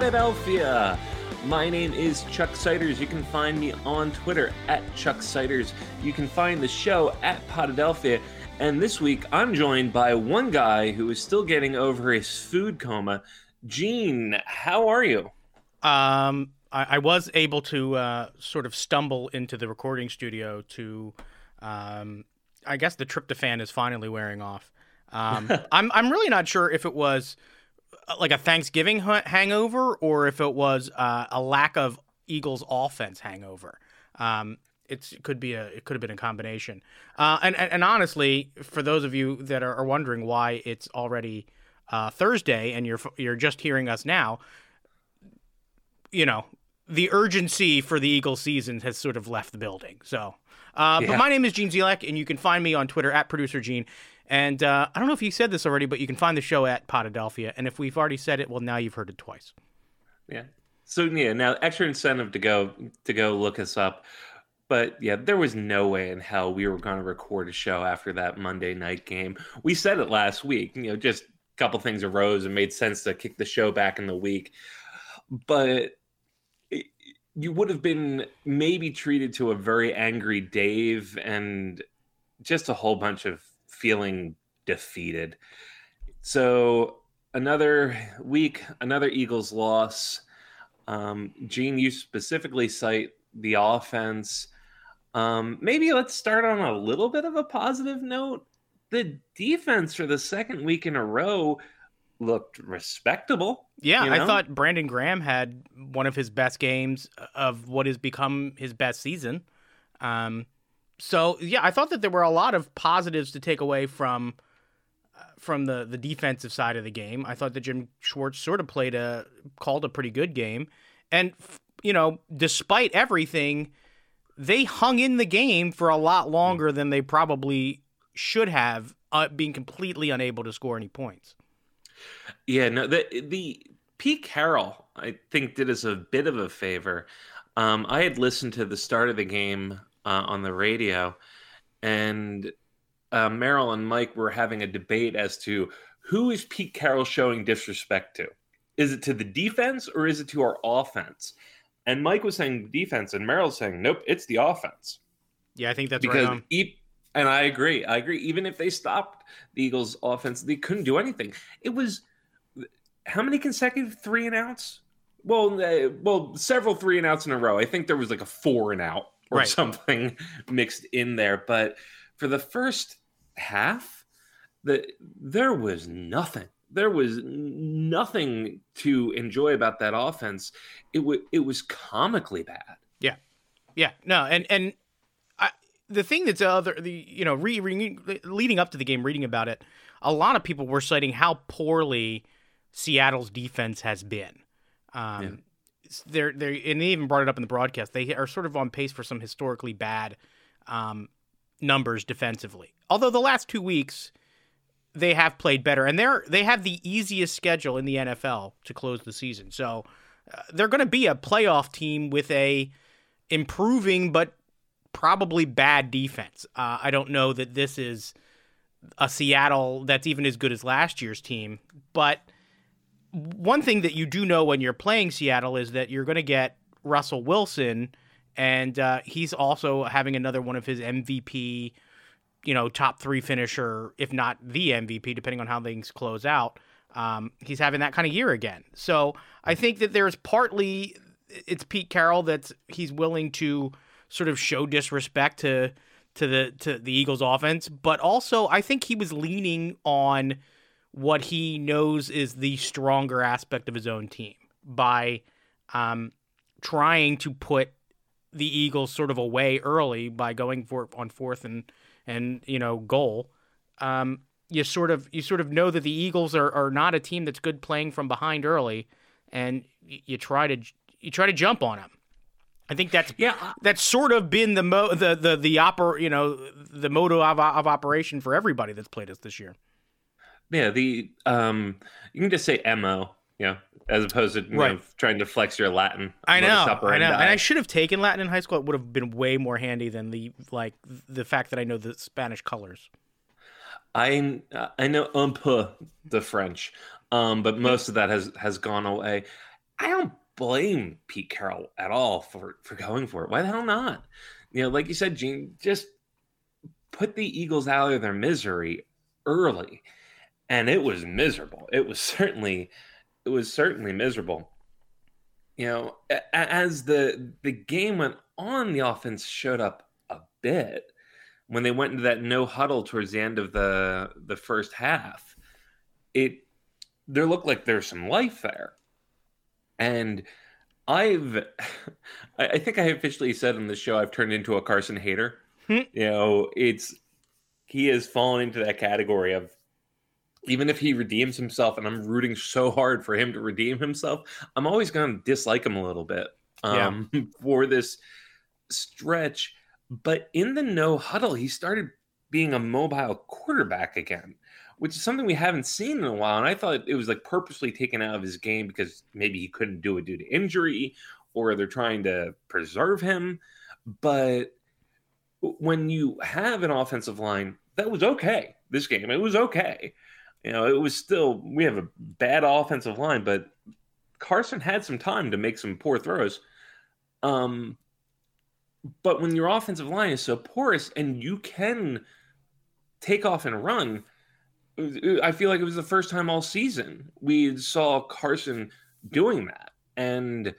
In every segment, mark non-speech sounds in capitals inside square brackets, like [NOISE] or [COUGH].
Podadelphia. My name is Chuck Siders. You can find me on Twitter at Chuck Siders. You can find the show at Podadelphia. And this week, I'm joined by one guy who is still getting over his food coma. Gene, how are you? Um, I, I was able to uh, sort of stumble into the recording studio to, um, I guess the tryptophan is finally wearing off. Um, [LAUGHS] I'm I'm really not sure if it was like a Thanksgiving hangover or if it was uh, a lack of Eagles offense hangover. Um, it's, it could be a it could have been a combination. Uh, and, and, and honestly, for those of you that are, are wondering why it's already uh, Thursday and you're you're just hearing us now, you know the urgency for the Eagles season has sort of left the building. So, uh, yeah. but my name is Gene Zelek, and you can find me on Twitter at producer Gene. And uh, I don't know if you said this already, but you can find the show at Podadelphia. And if we've already said it, well, now you've heard it twice. Yeah. So yeah, now extra incentive to go to go look us up. But yeah, there was no way in hell we were going to record a show after that Monday night game. We said it last week. You know, just a couple things arose and made sense to kick the show back in the week. But you would have been maybe treated to a very angry Dave and just a whole bunch of feeling defeated. So another week, another Eagles loss. Um, Gene, you specifically cite the offense. Um, maybe let's start on a little bit of a positive note. The defense for the second week in a row looked respectable. Yeah, you know? I thought Brandon Graham had one of his best games of what has become his best season. Um, so yeah, I thought that there were a lot of positives to take away from uh, from the the defensive side of the game. I thought that Jim Schwartz sort of played a called a pretty good game, and you know, despite everything, they hung in the game for a lot longer than they probably should have, uh, being completely unable to score any points. Yeah, no, the the Pete Carroll I think did us a bit of a favor. Um, I had listened to the start of the game uh, on the radio, and uh, Merrill and Mike were having a debate as to who is Pete Carroll showing disrespect to. Is it to the defense or is it to our offense? And Mike was saying defense, and Merrill's saying nope, it's the offense. Yeah, I think that's because right e- and I agree. I agree. Even if they stopped the Eagles' offense, they couldn't do anything. It was how many consecutive three and outs? Well, uh, well, several three and outs in a row. I think there was like a four and out or right. something [LAUGHS] mixed in there. But for the first half, the there was nothing. There was nothing to enjoy about that offense. It was it was comically bad. Yeah, yeah, no, and and I, the thing that's other the you know re, re, leading up to the game, reading about it, a lot of people were citing how poorly Seattle's defense has been. Um, yeah they're they and they even brought it up in the broadcast. They are sort of on pace for some historically bad um, numbers defensively. Although the last two weeks they have played better, and they're they have the easiest schedule in the NFL to close the season. So uh, they're going to be a playoff team with a improving but probably bad defense. Uh, I don't know that this is a Seattle that's even as good as last year's team, but one thing that you do know when you're playing Seattle is that you're going to get Russell Wilson, and uh, he's also having another one of his MVP, you know, top three finisher, if not the MVP, depending on how things close out. Um, he's having that kind of year again. So I think that there's partly it's Pete Carroll that's he's willing to sort of show disrespect to to the to the Eagles offense, but also I think he was leaning on what he knows is the stronger aspect of his own team by um, trying to put the Eagles sort of away early by going for on fourth and and you know goal. Um, you sort of you sort of know that the Eagles are, are not a team that's good playing from behind early, and you try to you try to jump on them. I think that's yeah. That's sort of been the mo the the the oper you know the motto of, of operation for everybody that's played us this year yeah, the um, you can just say mo, know, as opposed to right. know, trying to flex your Latin. I know, I know, and I should have taken Latin in high school. It would have been way more handy than the like the fact that I know the Spanish colors. I I know un peu the French, um, but most of that has has gone away. I don't blame Pete Carroll at all for for going for it. Why the hell not? You know, like you said, Gene, just put the Eagles out of their misery early, and it was miserable. It was [LAUGHS] certainly, it was certainly miserable. You know, as the the game went on, the offense showed up a bit when they went into that no huddle towards the end of the the first half. It there looked like there's some life there, and I've, [LAUGHS] I think I officially said on the show I've turned into a Carson hater. Hmm. You know, it's he has fallen into that category of even if he redeems himself, and I'm rooting so hard for him to redeem himself, I'm always going to dislike him a little bit um, yeah. [LAUGHS] for this stretch. But in the no huddle, he started being a mobile quarterback again which is something we haven't seen in a while. And I thought it was like purposely taken out of his game because maybe he couldn't do it due to injury or they're trying to preserve him. But when you have an offensive line, that was okay this game. It was okay. You know, it was still, we have a bad offensive line, but Carson had some time to make some poor throws. Um, but when your offensive line is so porous and you can take off and run, I feel like it was the first time all season we saw Carson doing that. And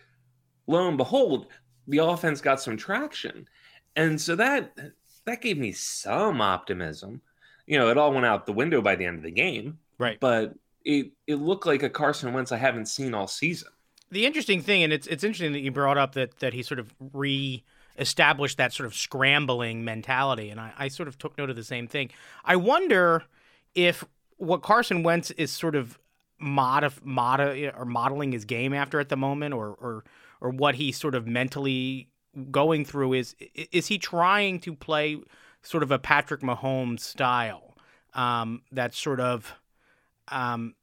lo and behold, the offense got some traction. And so that that gave me some optimism. You know, it all went out the window by the end of the game. Right. But it it looked like a Carson Wentz I haven't seen all season. The interesting thing, and it's it's interesting that you brought up that that he sort of re established that sort of scrambling mentality. And I, I sort of took note of the same thing. I wonder if what Carson Wentz is sort of mod, mod or modeling his game after at the moment, or or or what he's sort of mentally going through is is he trying to play sort of a Patrick Mahomes style um, that's sort of um,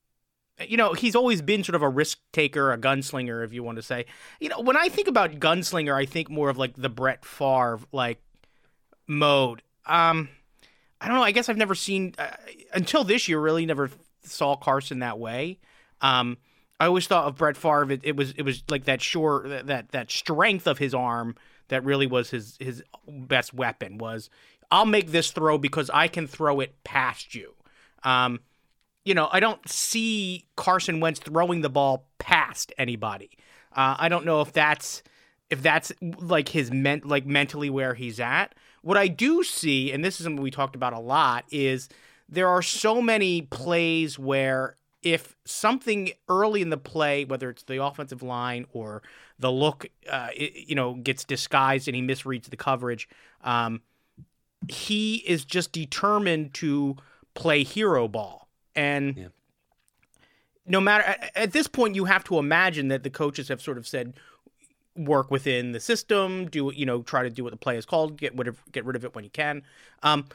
you know he's always been sort of a risk taker a gunslinger if you want to say you know when i think about gunslinger i think more of like the brett Favre like mode um I don't know. I guess I've never seen uh, until this year. Really, never saw Carson that way. Um, I always thought of Brett Favre. It, it, was it was like that sure that that strength of his arm that really was his his best weapon. Was I'll make this throw because I can throw it past you. Um, you know, I don't see Carson Wentz throwing the ball past anybody. Uh, I don't know if that's if that's like his ment like mentally where he's at. What I do see, and this is something we talked about a lot, is there are so many plays where if something early in the play, whether it's the offensive line or the look, uh, it, you know, gets disguised and he misreads the coverage, um, he is just determined to play hero ball. And yeah. no matter at, this point, you have to imagine that the coaches have sort of said, work within the system, do you know, try to do what the play is called, get rid of get rid of it when you can. Um,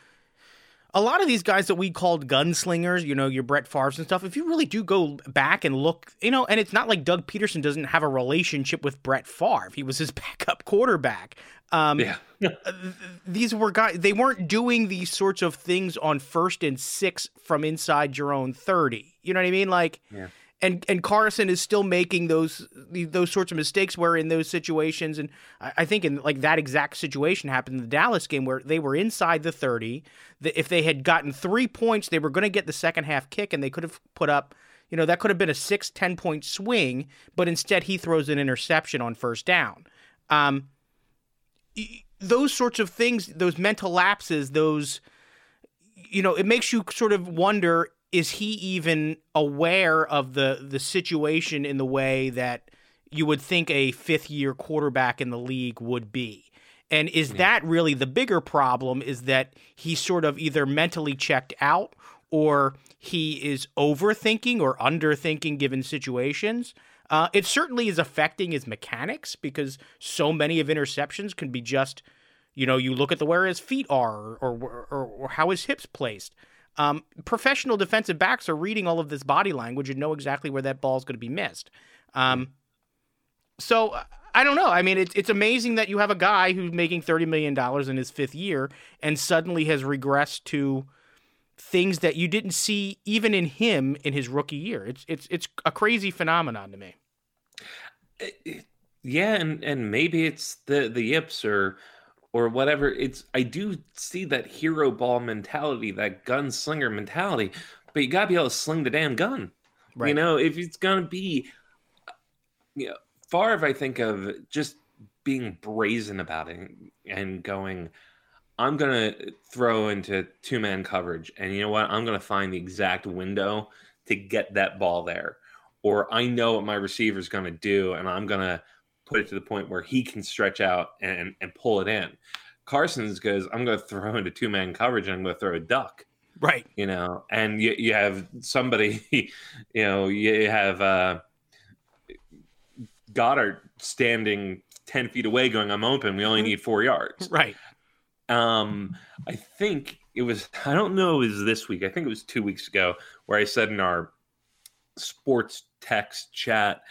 a lot of these guys that we called gunslingers, you know, your Brett Favre's and stuff, if you really do go back and look, you know, and it's not like Doug Pederson doesn't have a relationship with Brett Favre. He was his [LAUGHS] backup quarterback. Um, yeah. these were guys, they weren't doing these sorts of things on first and six from inside your own 30. You know what I mean? Like, yeah and and Carson is still making those those sorts of mistakes where in those situations and I, think in like that exact situation happened in the Dallas game where they were inside the 30 that if they had gotten 3 points they were going to get the second half kick and they could have put up you know that could have been a 6 10 point swing but instead he throws an interception on first down. Um, those sorts of things those mental lapses those you know it makes you sort of wonder is he even aware of the the situation in the way that you would think a fifth year quarterback in the league would be? And is yeah. that really the bigger problem? Is that he's sort of either mentally checked out or he is overthinking or underthinking given situations? Uh, it certainly is affecting his mechanics because so many of interceptions can be just, you know, you look at the where his feet are or, or, or how his hips placed. Um, professional defensive backs are reading all of this body language and know exactly where that ball is going to be missed. Um, so I don't know. I mean, it's it's amazing that you have a guy who's making thirty million dollars in his fifth year and suddenly has regressed to things that you didn't see even in him in his rookie year. It's it's it's a crazy phenomenon to me. yeah, and and maybe it's the the yips or or whatever. It's I do see that hero ball mentality, that gunslinger mentality, but you gotta be able to sling the damn gun. Right. You know, if it's gonna be, uh, you know, Favre, I think of just being brazen about it and going, I'm gonna throw into two man coverage, and you know what? I'm gonna find the exact window to get that ball there, or I know what my receiver is gonna do, and I'm gonna put it to the point where he can stretch out and and pull it in. Carson's goes, I'm going to throw into two man coverage and I'm going to throw a duck. Right. You know, and you, you have somebody, [LAUGHS] you know, you have uh, Goedert standing 10 feet away going, I'm open. We only mm-hmm. need four yards. Right. Um, I think it was, I don't know, it was this week. I think it was two weeks ago where I said in our sports text chat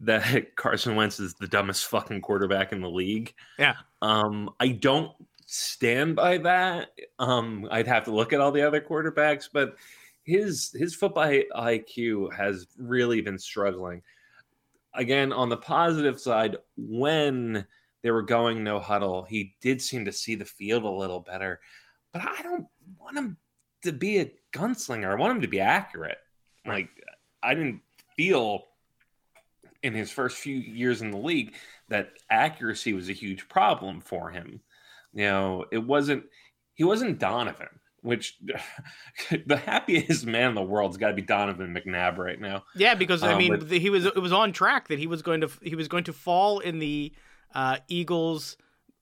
that [LAUGHS] Carson Wentz is the dumbest fucking quarterback in the league. Yeah. Um, I don't stand by that. Um, I'd have to look at all the other quarterbacks, but his his football IQ has really been struggling. Again, on the positive side, when they were going no huddle, he did seem to see the field a little better. But I don't want him to be a gunslinger. I want him to be accurate. Like I didn't feel in his first few years in the league that accuracy was a huge problem for him. You know, it wasn't he wasn't Donovan, which [LAUGHS] the happiest man in the world's got to be Donovan McNabb right now. Yeah, because I um, mean, but, he was it was on track that he was going to he was going to fall in the uh, Eagles'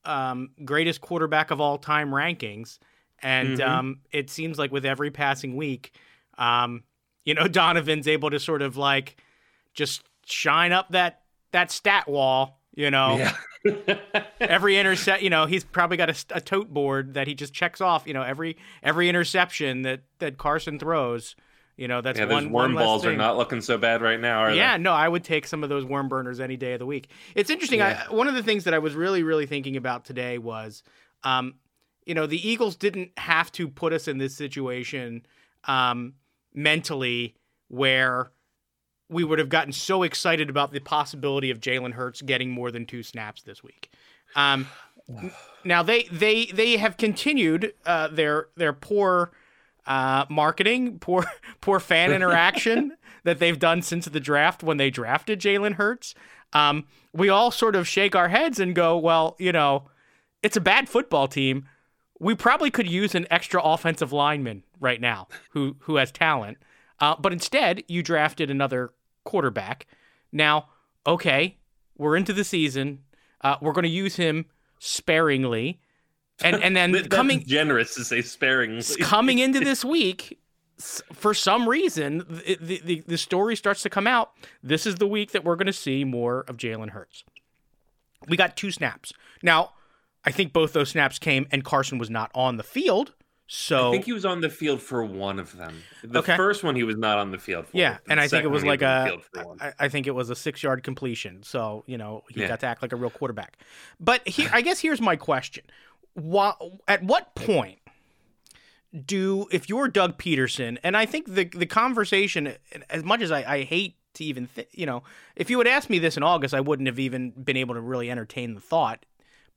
um, greatest quarterback of all time rankings, and mm-hmm. um, it seems like with every passing week, um, you know, [LAUGHS] Donovan's able to sort of like just shine up that that stat wall. You know, yeah. [LAUGHS] every intercept. You know, he's probably got a, a, tote board that he just checks off. You know, every every interception that that Carson throws. You know, that's yeah. Those one, worm one balls are not looking so bad right now. yeah, they? Yeah, no, I would take some of those worm burners any day of the week. It's interesting. Yeah. I, one of the things that I was really, really thinking about today was, um, you know, the Eagles didn't have to put us in this situation um, mentally where we would have gotten so excited about the possibility of Jalen Hurts getting more than two snaps this week. Um, now they they they have continued uh, their their poor uh, marketing, poor [LAUGHS] poor fan [LAUGHS] interaction that they've done since the draft when they drafted Jalen Hurts. Um, we all sort of shake our heads and go, well, you know, it's a bad football team. We probably could use an extra offensive lineman right now who who has talent. Uh, but instead, you drafted another quarterback. Now, okay, we're into the season. Uh, we're going to use him sparingly, and and then [LAUGHS] coming generous to say sparingly. coming into [LAUGHS] this week, for some reason, the, the the story starts to come out. This is the week that we're going to see more of Jalen Hurts. We got two snaps now. I think both those snaps came, and Carson was not on the field. So I think he was on the field for one of them. The okay. first one he was not on the field for. Yeah, and I think it was like a. I think it was a six yard completion. So you know he yeah. got to act like a real quarterback. But he, I guess here's my question: what, At what point do if you're Doug Pederson, and I think the the conversation, as much as I, I hate to even th- you know, if you had asked me this in August, I wouldn't have even been able to really entertain the thought.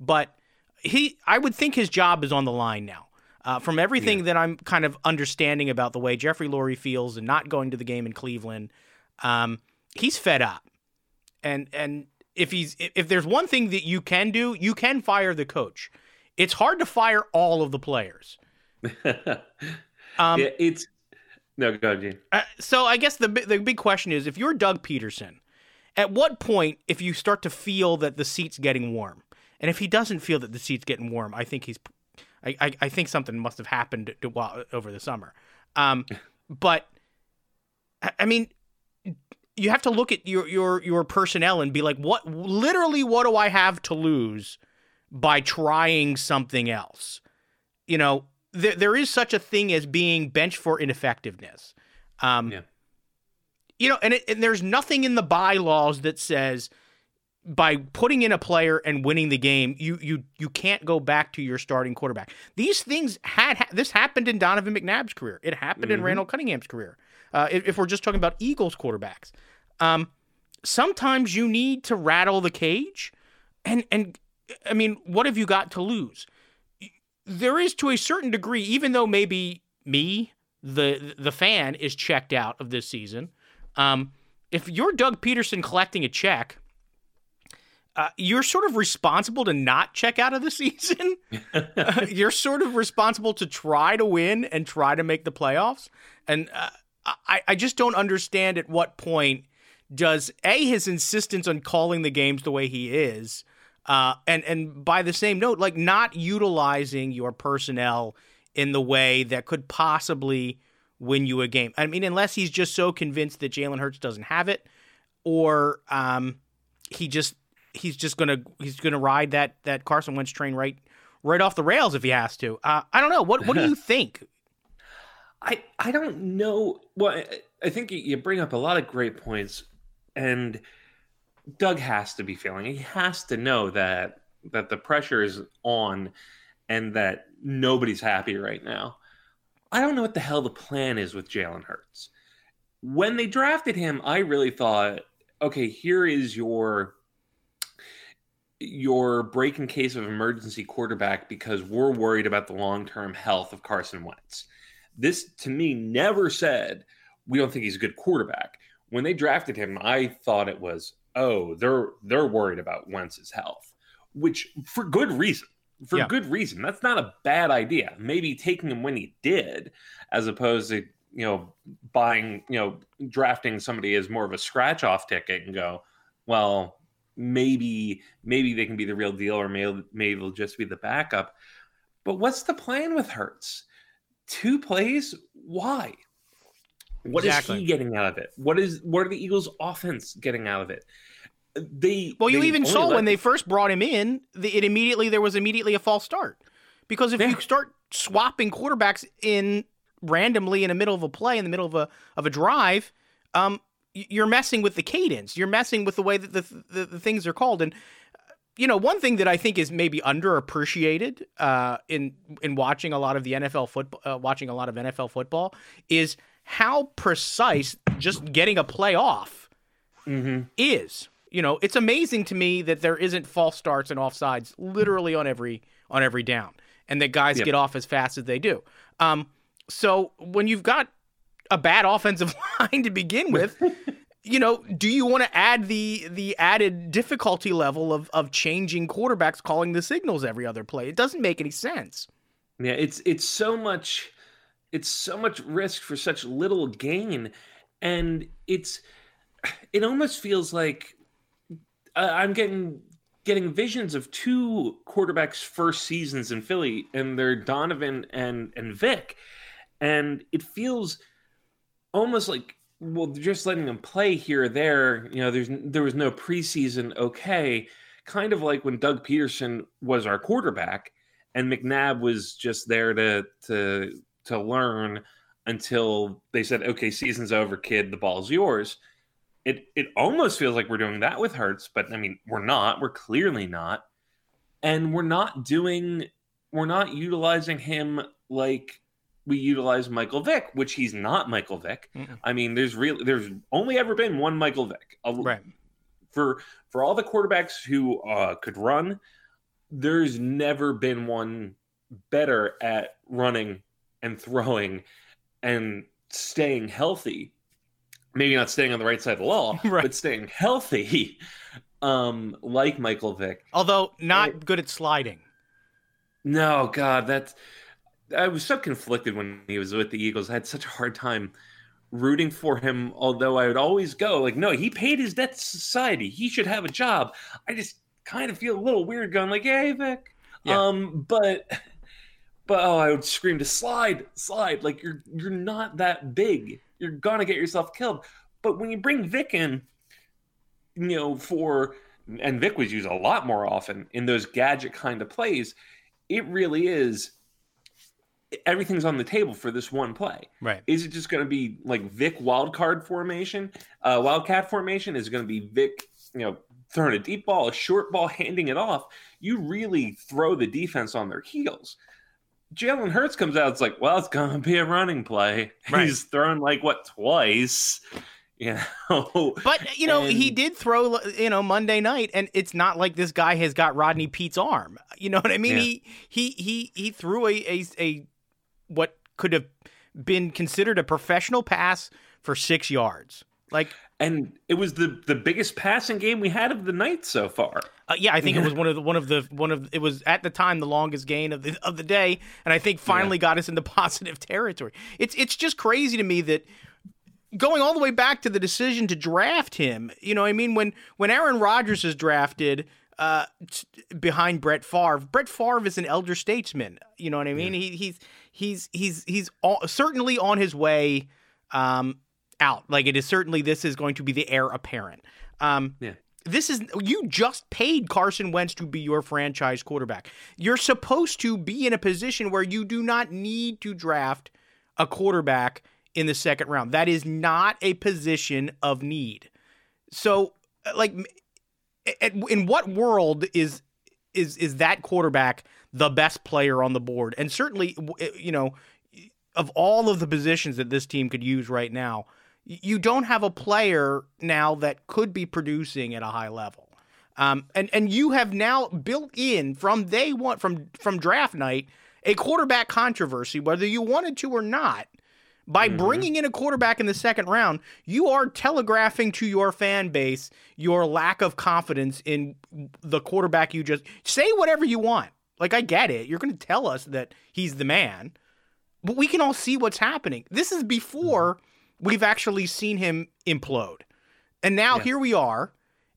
But he, I would think his job is on the line now. Uh, from everything yeah. that I'm kind of understanding about the way Jeffrey Lurie feels and not going to the game in Cleveland, um, he's fed up. And and if he's if there's one thing that you can do, you can fire the coach. It's hard to fire all of the players. [LAUGHS] um, yeah, it's no go ahead. Uh, so I guess the the big question is, if you're Doug Pederson, at what point, if you start to feel that the seat's getting warm, and if he doesn't feel that the seat's getting warm, I think he's I, I, I think something must have happened to, well, over the summer. Um, [LAUGHS] but I mean, you have to look at your your your personnel and be like, what literally what do I have to lose by trying something else? You know, there there is such a thing as being benched for ineffectiveness. Um, yeah. You know, and, it, and there's nothing in the bylaws that says by putting in a player and winning the game, you you you can't go back to your starting quarterback. These things had ha- this happened in Donovan McNabb's career. It happened mm-hmm. in Randall Cunningham's career. Uh, if, if, we're just talking about Eagles quarterbacks, um, sometimes you need to rattle the cage, and and I mean, what have you got to lose? There is to a certain degree, even though maybe me, the the fan, is checked out of this season. Um, if you're Doug Pederson collecting a check, uh, you're sort of responsible to not check out of the [LAUGHS] season. uh, [LAUGHS] you're sort of responsible to try to win and try to make the playoffs. And uh, I, I just don't understand at what point does a his insistence on calling the games the way he is uh, and and by the same note, like not utilizing your personnel in the way that could possibly win you a game. I mean, unless he's just so convinced that Jalen Hurts doesn't have it, or um, he just he's just gonna he's gonna ride that that Carson Wentz train right right off the rails if he has to. Uh, I don't know. What what do you [LAUGHS] think? I I don't know. Well, I, I think you bring up a lot of great points, and Doug has to be feeling. He has to know that that the pressure is on and that nobody's happy right now. I don't know what the hell the plan is with Jalen Hurts. When they drafted him, I really thought, okay, here is your your break in case of emergency quarterback because we're worried about the long-term health of Carson Wentz. This to me never said we don't think he's a good quarterback. When they drafted him, I thought it was oh, they're they're worried about Wentz's health, which for good reason. For yeah. good reason. That's not a bad idea. Maybe taking him when he did, as opposed to you know buying you know drafting somebody as more of a scratch off ticket and go, well, maybe maybe they can be the real deal, or maybe maybe they'll just be the backup. But what's the plan with Hurts? Two plays? Why? What exactly. is he getting out of it? What is what are the Eagles' offense getting out of it? They well, you they even saw when they first brought him in, the, it immediately there was immediately a false start because if yeah. you start swapping quarterbacks in randomly in the middle of a play, in the middle of a of a drive, um, you're messing with the cadence. You're messing with the way that the, the, the things are called. And you know, one thing that I think is maybe underappreciated uh, in in watching a lot of the NFL football, uh, watching a lot of NFL football, is how precise just getting a play off mm-hmm. is. You know, it's amazing to me that there isn't false starts and offsides literally on every on every down, and that guys yep. get off as fast as they do. Um, so when you've got a bad offensive [LAUGHS] line to begin with, [LAUGHS] you know, do you want to add the the added difficulty level of of changing quarterbacks calling the signals every other play? It doesn't make any sense. Yeah, it's it's so much it's so much risk for such little gain and it's it almost feels like i'm getting getting visions of two quarterbacks first seasons in philly and they're donovan and and vick and it feels almost like well just letting them play here or there you know there's there was no preseason okay kind of like when doug Pederson was our quarterback and mcnabb was just there to to to learn until they said, "Okay, season's over, kid. The ball's yours." It it almost feels like we're doing that with Hurts, but I mean, we're not. We're clearly not, and we're not doing. We're not utilizing him like we utilize Michael Vick, which he's not Michael Vick. Mm-mm. I mean, there's really there's only ever been one Michael Vick. Right. For for all the quarterbacks who uh, could run, there's never been one better at running and throwing and staying healthy maybe not staying on the right side of the law [LAUGHS] right. but staying healthy um like michael vick although not good at sliding no god that's i was so conflicted when he was with the eagles i had such a hard time rooting for him although i would always go like no he paid his debt to society he should have a job i just kind of feel a little weird going like hey Vick. yeah. um but but oh, I would scream to slide, slide. Like you're you're not that big. You're gonna get yourself killed. But when you bring Vick in, you know, for and Vick was used a lot more often in those gadget kind of plays, it really is everything's on the table for this one play. Right. Is it just going to be like Vick wildcard formation, uh, wildcat formation? Is it going to be Vick, you know, throwing a deep ball, a short ball, handing it off? You really throw the defense on their heels. Jalen Hurts comes out, it's like, well, it's gonna be a running play. [LAUGHS] Right. He's thrown like what twice. You know, but you know And- he did throw you know Monday night, and it's not like this guy has got Rodney Peete's arm. You know what I mean? Yeah. He he he he threw a, a a what could have been considered a professional pass for six yards. Like and it was the the biggest passing game we had of the night so far. Uh, yeah, I think it was one of the one of the one of it was at the time the longest gain of the of the day, and I think finally got us into [LAUGHS] positive territory. It's it's just crazy to me that going all the way back to the decision to draft him. You know, what I mean when when Aaron Rodgers is drafted uh, t- behind Brett Favre, Brett Favre is an elder statesman. You know what I mean? He, he's he's he's he's all, certainly on his way um, out. Like it is certainly this is going to be the heir apparent. Um, Yeah. this is you just paid Carson Wentz to be your franchise quarterback. You're supposed to be in a position where you do not need to draft a quarterback in the second round. That is not a position of need. So, like, in what world is is is that quarterback the best player on the board? And certainly, you know, of all of the positions that this team could use right now, you don't have a player now that could be producing at a high level. Um, and and you have now built in from day one from from draft night a quarterback controversy, whether you wanted to or not. By bringing in a quarterback in the second round, you are telegraphing to your fan base your lack of confidence in the quarterback you just say whatever you want. Like I get it. You're going to tell us that he's the man. But we can all see what's happening. This is before we've actually seen him implode. And now Yeah. here we are.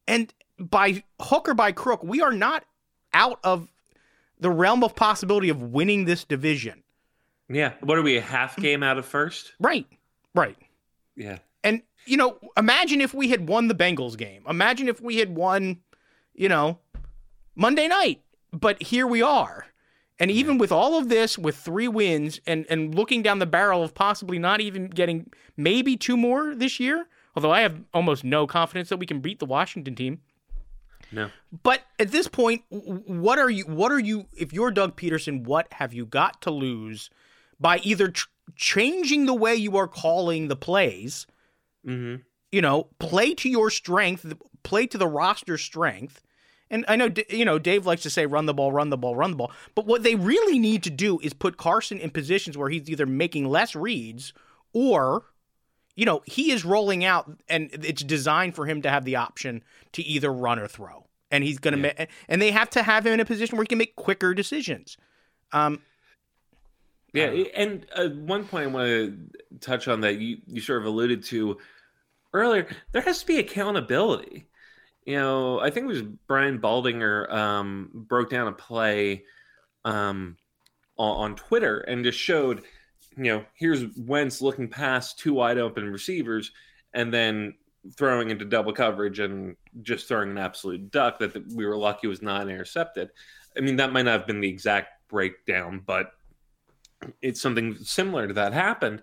And by hook or by crook, we are not out of the realm of possibility of winning this division. Yeah. What are we a half game out of first? Right. Right. Yeah. And, you know, imagine if we had won the Bengals game. Imagine if we had won, you know, Monday night. But here we are. And even with all of this, with three wins and, and looking down the barrel of possibly not even getting maybe two more this year, although I have almost no confidence that we can beat the Washington team. No. But at this point, what are you? What are you? If you're Doug Pederson, what have you got to lose by either tr- changing the way you are calling the plays? Mm-hmm. You know, play to your strength, play to the roster strength. And I know, you know, Dave likes to say, "Run the ball, run the ball, run the ball." But what they really need to do is put Carson in positions where he's either making less reads or you know, he is rolling out and it's designed for him to have the option to either run or throw. And he's going to Yeah. make, and they have to have him in a position where he can make quicker decisions. Um, Yeah, I don't know. and uh, one point I want to touch on that you, you sort of alluded to earlier. There has to be accountability. You know, I think it was Brian Baldinger um, broke down a play um, on, on Twitter and just showed, you know, here's Wentz looking past two wide open receivers and then throwing into double coverage and just throwing an absolute duck that we were lucky was not intercepted. I mean, that might not have been the exact breakdown, but it's something similar to that happened.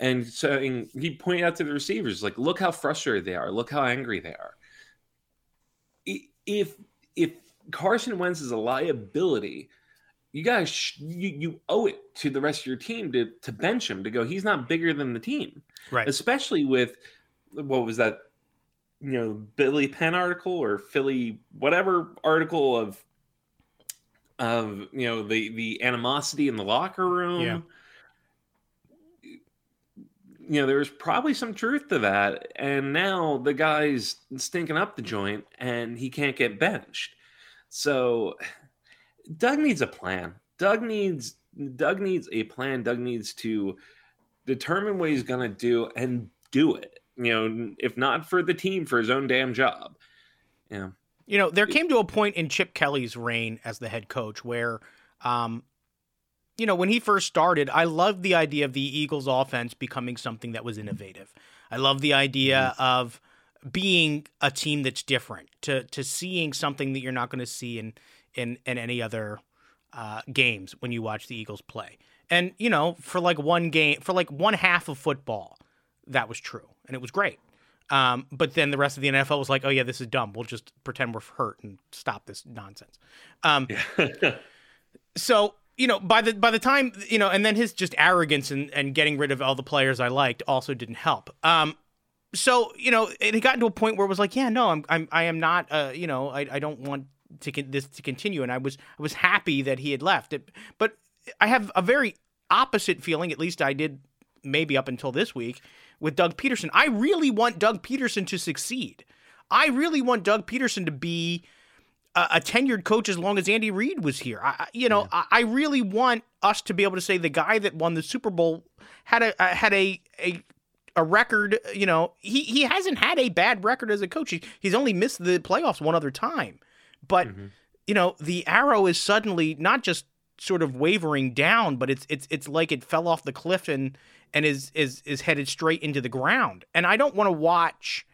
And so he pointed out to the receivers, like, look how frustrated they are, look how angry they are. If if Carson Wentz is a liability, you guys sh- you, you owe it to the rest of your team to to bench him to go. He's not bigger than the team, right. especially with what was that, you know, Billy Penn article or Philly whatever article of of you know the the animosity in the locker room. Yeah. You know, there's probably some truth to that. And now the guy's stinking up the joint and he can't get benched. So Doug needs a plan. Doug needs Doug needs a plan. Doug needs to determine what he's gonna do and do it. You know, if not for the team, for his own damn job. Yeah. You know, there came to a point in Chip Kelly's reign as the head coach where, um, you know, when he first started, I loved the idea of the Eagles' offense becoming something that was innovative. I love the idea of being a team that's different, to to seeing something that you're not going to see in in in any other uh, games when you watch the Eagles play. And you know, for like one game, for like one half of football, that was true, and it was great. Um, but then the rest of the NFL was like, "Oh yeah, this is dumb. We'll just pretend we're hurt and stop this nonsense." Um, Yeah. [LAUGHS] so you know, by the by the time you know, and then his just arrogance and and getting rid of all the players I liked also didn't help. Um, so you know, it gotten to a point where it was like, yeah, no, I'm, I'm, I am not, uh, you know, I, I don't want to con- this to continue, and I was, I was happy that he had left it, but I have a very opposite feeling. At least I did, maybe up until this week with Doug Pederson. I really want Doug Pederson to succeed. I really want Doug Pederson to be a, a tenured coach as long as Andy Reid was here. I, you know, yeah. I, I, really want us to be able to say the guy that won the Super Bowl had a had a a a record, you know, he he hasn't had a bad record as a coach. He, he's only missed the playoffs one other time. But mm-hmm. you know, the arrow is suddenly not just sort of wavering down, but it's it's it's like it fell off the cliff and and is is is headed straight into the ground. And I don't want to watch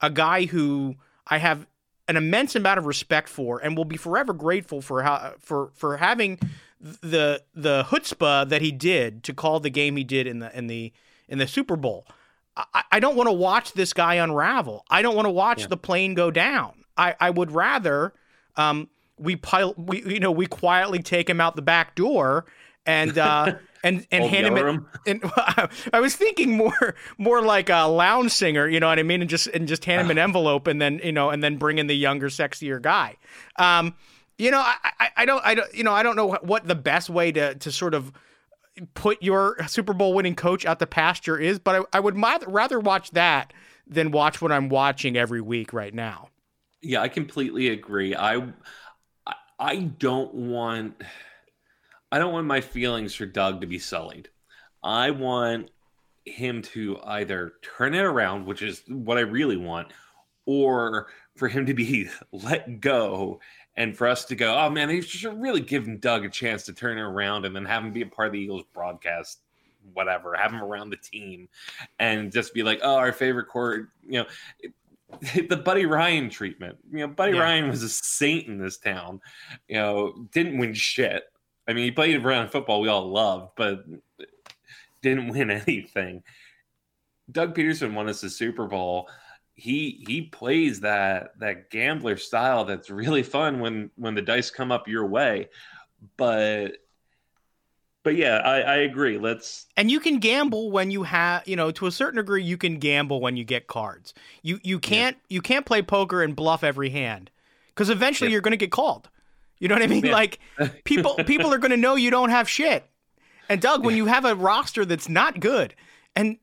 a guy who I have an immense amount of respect for and will be forever grateful for how for for having the the chutzpah that he did to call the game he did in the in the in the Super Bowl. I, I don't want to watch this guy unravel. I don't want to watch yeah. the plane go down. I, I would rather um, we pile we you know we quietly take him out the back door and uh, [LAUGHS] and and hand him, it, [LAUGHS] and [LAUGHS] I was thinking more more like a lounge singer, you know what I mean, and just and just hand him an envelope and then you know and then bring in the younger, sexier guy. Um, you know, I, I, I don't I don't you know I don't know what the best way to to sort of put your Super Bowl winning coach out the pasture is, but I, I would rather watch that than watch what I'm watching every week right now. Yeah, I completely agree. I I don't want I don't want my feelings for Doug to be sullied. I want him to either turn it around, which is what I really want, or for him to be [LAUGHS] let go and for us to go, oh man, they should really give Doug a chance to turn it around and then have him be a part of the Eagles broadcast, whatever, have him around the team and just be like, oh, our favorite court, you know, [LAUGHS] the Buddy Ryan treatment. You know, Buddy yeah. Ryan was a saint in this town. You know, didn't win shit. I mean, he played around football we all loved, but didn't [LAUGHS] win anything. Doug Pederson won us the Super Bowl. He he plays that that gambler style that's really fun when when the dice come up your way. But but yeah, I, I agree. Let's and you can gamble when you have you know to a certain degree you can gamble when you get cards. You you can't yeah. you can't play poker and bluff every hand because eventually yeah. you're going to get called. You know what I mean? Yeah. Like people [LAUGHS] people are going to know you don't have shit. And Doug, when you have a roster that's not good, and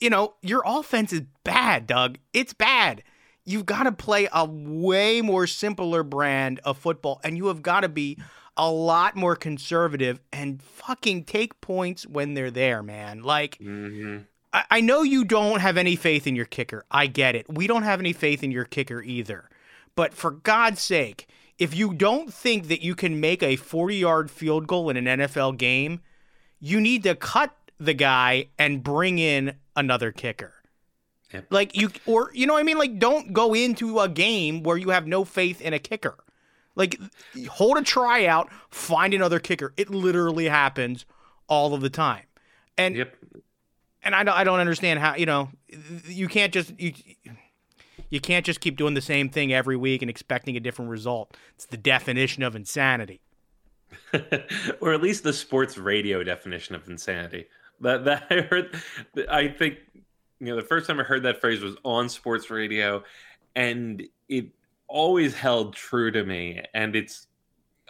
you know your offense is bad, Doug, it's bad. You've got to play a way more simpler brand of football, and you have got to be a lot more conservative and fucking take points when they're there, man. Like. Mm-hmm. I, I know you don't have any faith in your kicker. I get it. We don't have any faith in your kicker either. But for God's sake, if you don't think that you can make a 40 yard field goal in an NFL game, you need to cut the guy and bring in another kicker. Yep. Like you, or you know what I mean? Like, don't go into a game where you have no faith in a kicker. Like, hold a tryout, find another kicker. It literally happens all of the time. And yep. and I don't, I don't understand how you know you can't just you you can't just keep doing the same thing every week and expecting a different result. It's the definition of insanity. [LAUGHS] or at least the sports radio definition of insanity. That that [LAUGHS] I heard I think you know the first time I heard that phrase was on sports radio and it always held true to me and it's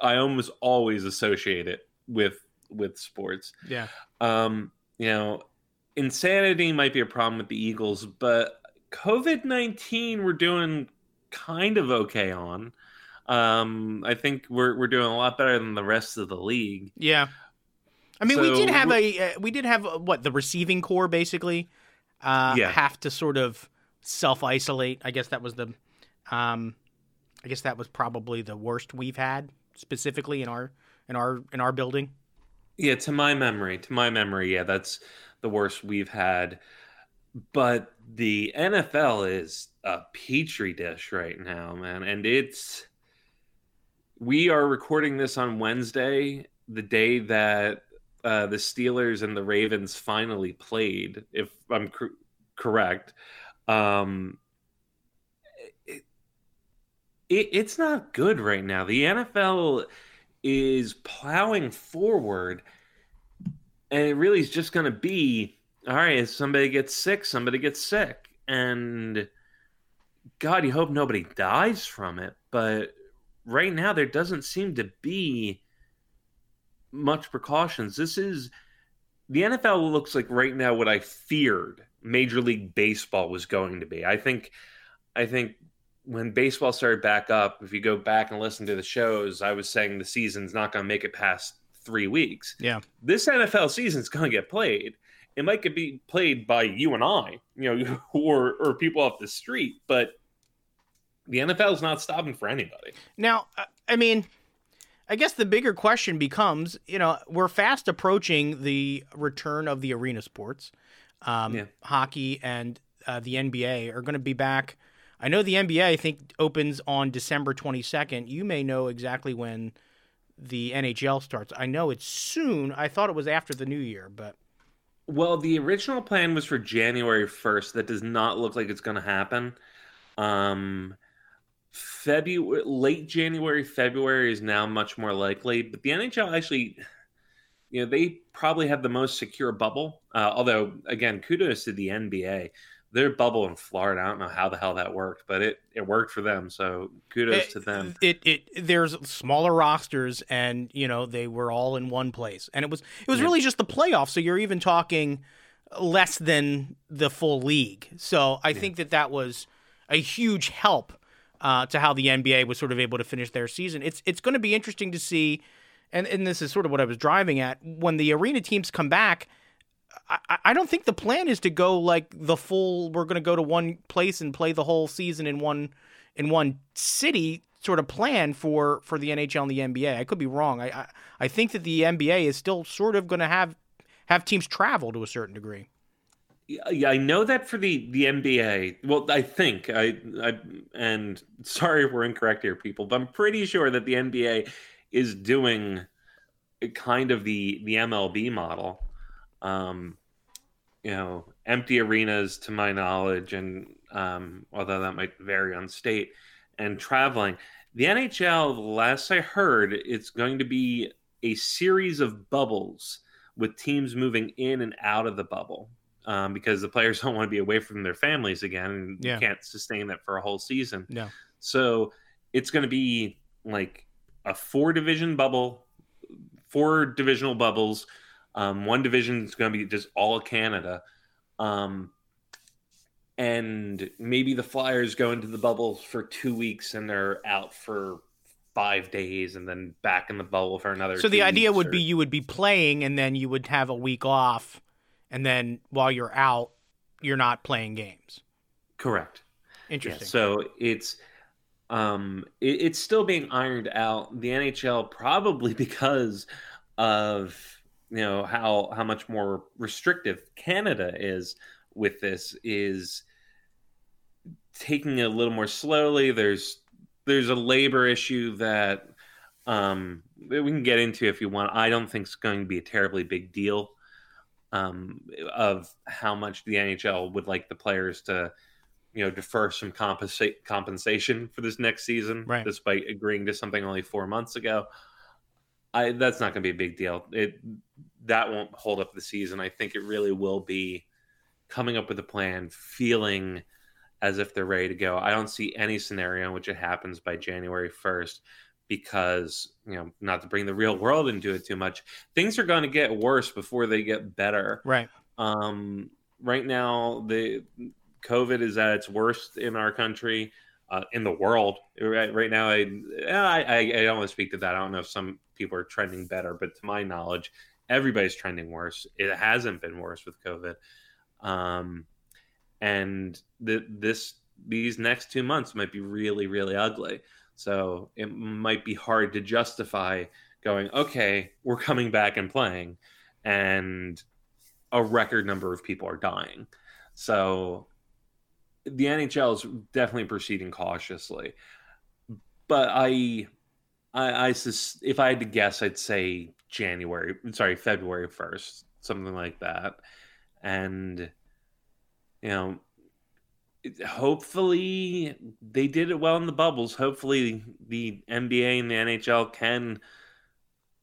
I almost always associate it with with sports. Yeah. Um, you know, insanity might be a problem with the Eagles, but COVID 19, we're doing kind of okay on. Um, I think we're, we're doing a lot better than the rest of the league. Yeah. I mean, so, we did have a, uh, we did have, a, what, the receiving corps basically uh, yeah. have to sort of self isolate. I guess that was the, um, I guess that was probably the worst we've had specifically in our, in our, in our building. Yeah. To my memory, to my memory. Yeah. That's the worst we've had but the NFL is a petri dish right now, man, and it's we are recording this on Wednesday, the day that uh, the Steelers and the Ravens finally played, if I'm cr- correct. Um, it, it, it's not good right now. The NFL is plowing forward, and it really is just going to be all right, if somebody gets sick, somebody gets sick. and God, you hope nobody dies from it. But right now, there doesn't seem to be much precautions. This is the NFL looks like right now what I feared Major League Baseball was going to be. I think, I think when baseball started back up, if you go back and listen to the shows, I was saying the season's not going to make it past three weeks. Yeah, this NFL season's going to get played. It might get be played by you and I, you know, [LAUGHS] or or people off the street, but the NFL is not stopping for anybody. Now, I mean, I guess the bigger question becomes, you know, we're fast approaching the return of the arena sports. Um, yeah. Hockey and uh, the NBA are going to be back. I know the NBA, I think, opens on December 22nd. You may know exactly when the NHL starts. I know it's soon. I thought it was after the new year, but. Well, the original plan was for January 1st. That does not look like it's going to happen. Um, February, late January, February is now much more likely. But the NHL actually, you know, they probably have the most secure bubble. Uh, although, again, kudos to the NBA. Their bubble in Florida, I don't know how the hell that worked, but it it worked for them. So kudos it, to them. It it there's smaller rosters, and you know they were all in one place, and it was it was yeah. really just the playoffs. So you're even talking less than the full league. So I yeah. think that that was a huge help uh, to how the NBA was sort of able to finish their season. It's it's going to be interesting to see, and and this is sort of what I was driving at when the arena teams come back. I, I don't think the plan is to go like the full. We're going to go to one place and play the whole season in one in one city sort of plan for for the NHL and the NBA. I could be wrong. I I, I think that the NBA is still sort of going to have have teams travel to a certain degree. Yeah, I know that for the the NBA. Well, I think I I and sorry if we're incorrect here, people, but I'm pretty sure that the NBA is doing kind of the the MLB model. Um, you know, empty arenas, to my knowledge, and um, although that might vary on state, and traveling. The NHL, last I heard, it's going to be a series of bubbles with teams moving in and out of the bubble um, because the players [LAUGHS] don't want to be away from their families again and yeah. can't sustain that for a whole season. Yeah. So it's going to be like a four division bubble, four divisional bubbles. Um, one division is going to be just all Canada. Um, and maybe the Flyers go into the bubble for two weeks and they're out for five days and then back in the bubble for another. So the idea would or... be you would be playing and then you would have a week off and then while you're out, you're not playing games. Correct. Interesting. Yeah, so it's um it, it's still being ironed out. The NHL probably [LAUGHS] because of you know how how much more restrictive Canada is with this is taking it a little more slowly. There's there's a labor issue that um we can get into if you want. I don't think it's going to be a terribly big deal um, of how much the NHL would like the players to, you know, defer some compensa- compensation for this next season, right. despite agreeing to something only four months ago. I that's not going to be a big deal. It that won't hold up the season. I think it really will be coming up with a plan, feeling as if they're ready to go. I don't see any scenario in which it happens by January first because you know not to bring the real world into it too much things are going to get worse before they get better right um right now the covid is at its worst in our country uh, in the world. Right, right now I, I i don't want to speak to that. I don't know if some people are trending better but to my knowledge everybody's trending worse. It hasn't been worse with covid. Um and the, this these next two months might be really really ugly. So it might be hard to justify going, okay, we're coming back and playing, and a record number of people are dying. So the NHL is definitely proceeding cautiously. But I, I, I if I had to guess, I'd say January, sorry, February 1st, something like that. And, you know, hopefully they did it well in the bubbles. Hopefully the NBA and the NHL can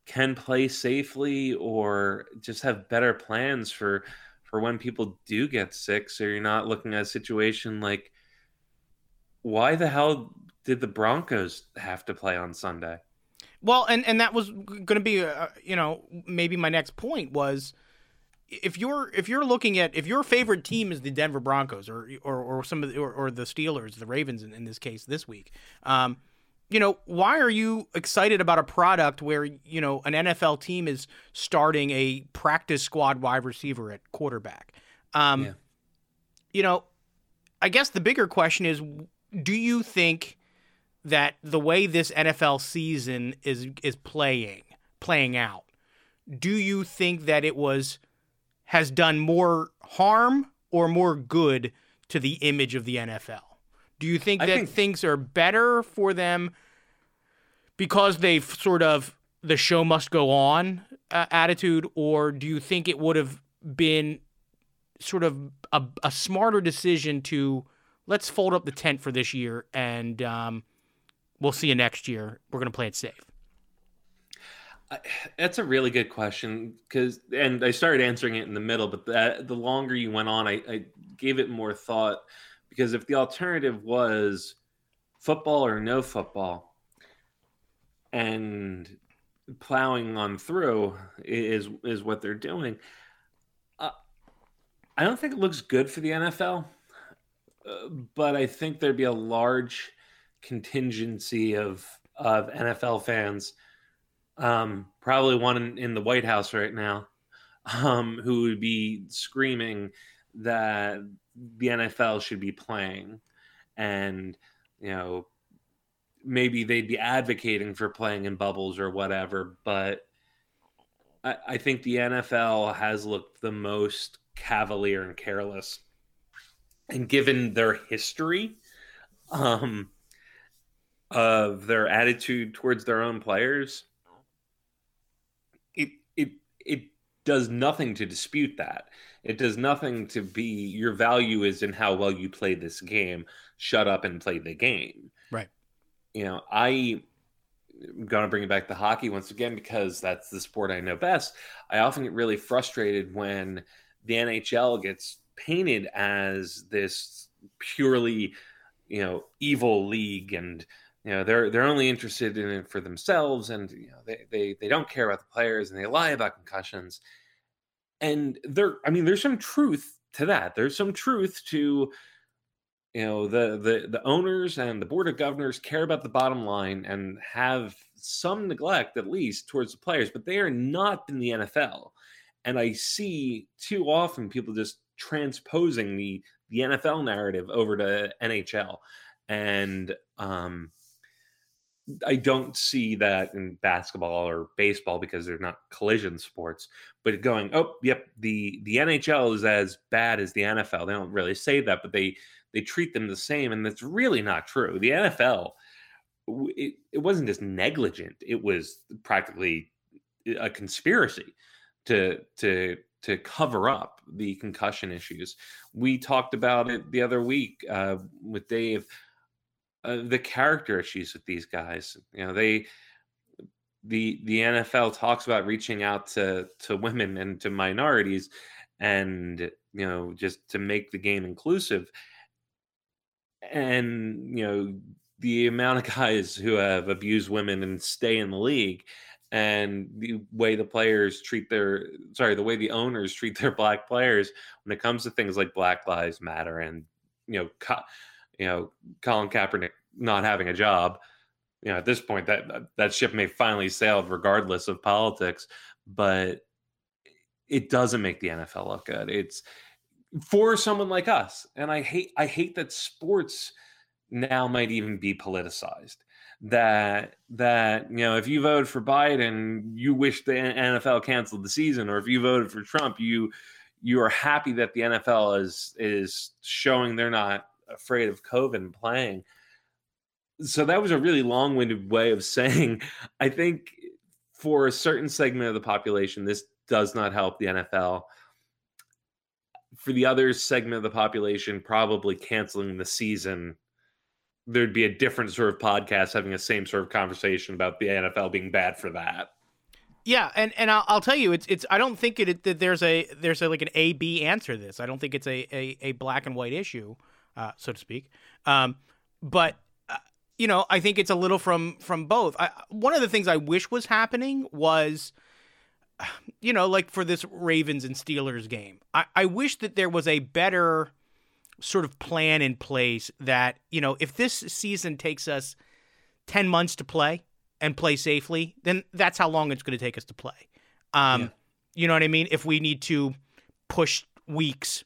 can play safely or just have better plans for for when people do get sick. So you're not looking at a situation like, why the hell did the Broncos have to play on Sunday? Well, and and that was going to be, uh, you know, maybe my next point was if you're if you're looking at if your favorite team is the Denver Broncos or or, or some of the, or, or the Steelers, the Ravens in, in this case this week, um, you know, why are you excited about a product where you know an NFL team is starting a practice squad wide receiver at quarterback? Um, yeah. You know, I guess the bigger question is, do you think that the way this NFL season is is playing playing out, do you think that it was has done more harm or more good to the image of the NFL? Do you think I that think... things are better for them because they've sort of the show must go on uh, attitude, or do you think it would have been sort of a, a, smarter decision to let's fold up the tent for this year and um, we'll see you next year. We're going to play it safe. That's a really good question because, and I started answering it in the middle, but that, the longer you went on, I, I gave it more thought because if the alternative was football or no football, and plowing on through is is what they're doing. Uh, I don't think it looks good for the NFL, uh, but I think there'd be a large contingency of of NFL fans, um, probably one in, in, the White House right now, [LAUGHS] um, who would be screaming that the NFL should be playing, and you know maybe they'd be advocating for playing in bubbles or whatever, but I, I think the NFL has looked the most cavalier and careless, and given their history, um, of their attitude towards their own players, it it it does nothing to dispute that. It does nothing to be your value is in how well you play this game. Shut up and play the game. Right. You know, I I'm going to bring it back to hockey once again because that's the sport I know best. I often get really frustrated when the NHL gets painted as this purely, you know, evil league and you know they're they're only interested in it for themselves and you know they, they they don't care about the players and they lie about concussions and there i mean there's some truth to that. There's some truth to you know the the the owners and the board of governors care about the bottom line and have some neglect at least towards the players but they are not in the NFL and i see too often people just transposing the the NFL narrative over to NHL and um I don't see that in basketball or baseball because they're not collision sports. But going, oh, yep, the the NHL is as bad as the NFL. They don't really say that, but they they treat them the same, and that's really not true. The NFL, it, it wasn't just negligent; it was practically a conspiracy to to to cover up the concussion issues. We talked about it the other week uh, with Dave uh, the character issues with these guys. You know, they the the NFL talks about reaching out to to women and to minorities, and you know, just to make the game inclusive. And you know, the amount of [LAUGHS] guys who have abused women and stay in the league and the way the players treat their sorry the way the owners treat their black players when it comes to things like black lives matter and you know you know, Colin Kaepernick not having a job, you know, at this point that that ship may finally sailed regardless of politics, but it doesn't make the NFL look good. It's for someone like us. And I hate I hate that sports now might even be politicized. That that you know, if you voted for Biden, you wish the NFL canceled the season, or if you voted for Trump, you you are happy that the NFL is is showing they're not afraid of COVID playing. So that was a really long winded way of saying, I think for a certain segment of the population, this does not help the NFL. For the other segment of the population, probably canceling the season, there'd be a different sort of podcast having the same sort of conversation about the NFL being bad for that. Yeah, and and I'll, I'll tell you, it's it's. I don't think it that there's a there's a, like an A B answer to this. I don't think it's a a, a black and white issue, uh, so to speak. Um, but uh, you know, I think it's a little from from both. I, one of the things I wish was happening was, [SIGHS] you know, like for this Ravens and Steelers game, I, I wish that there was a better sort of plan in place that you know if this season takes us ten months to play and play safely, then that's how long it's going to take us to play. Um, yeah. You know what I mean? If we need to push weeks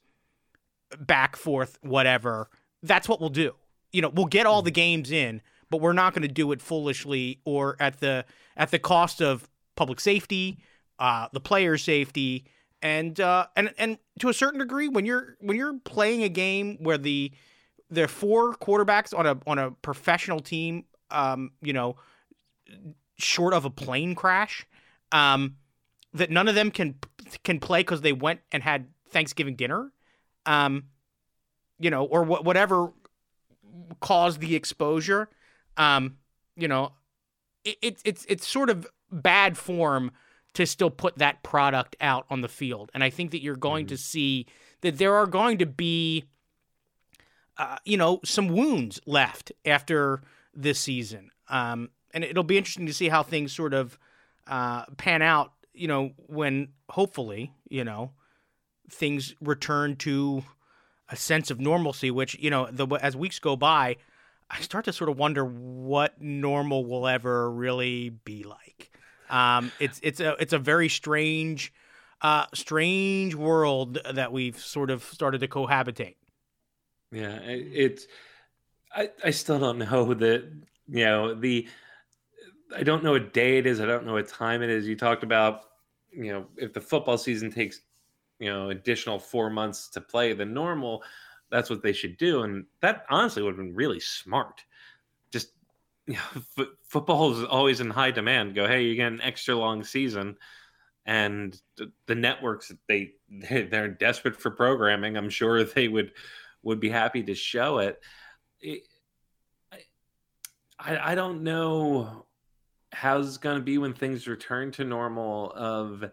back, forth, whatever, that's what we'll do. You know, we'll get all the mm-hmm. games in, but we're not going to do it foolishly or at the at the cost of public safety, uh, the player safety, and uh, and and to a certain degree, when you're when you're playing a game where the there are four quarterbacks on a on a professional team, um, you know, short of a plane crash, um, that none of them can can play because they went and had Thanksgiving dinner, um, you know, or wh- whatever caused the exposure. Um, you know, it, it, it's it's sort of bad form to still put that product out on the field, and I think that you're going mm-hmm. to see that there are going to be, uh, you know, some wounds left after this season. Um, and it'll be interesting to see how things sort of uh, pan out. You know, when hopefully, you know, things return to a sense of normalcy. Which you know, the as weeks go by, I start to sort of wonder what normal will ever really be like. Um, it's it's a it's a very strange, uh, strange world that we've sort of started to cohabitate. Yeah, it's. I I still don't know [LAUGHS] that you know the I don't know what day it is. I don't know what time it is. You talked about, you know, if the football season takes, you know, additional four months to play than normal, that's what they should do. And that honestly would have been really smart. Just, you know, f- football is always in high demand. Go, hey, you get an extra long season. And the, networks, they they're desperate for programming. I'm sure they would would be happy to show it. it I, I don't know how's going to be when things return to normal of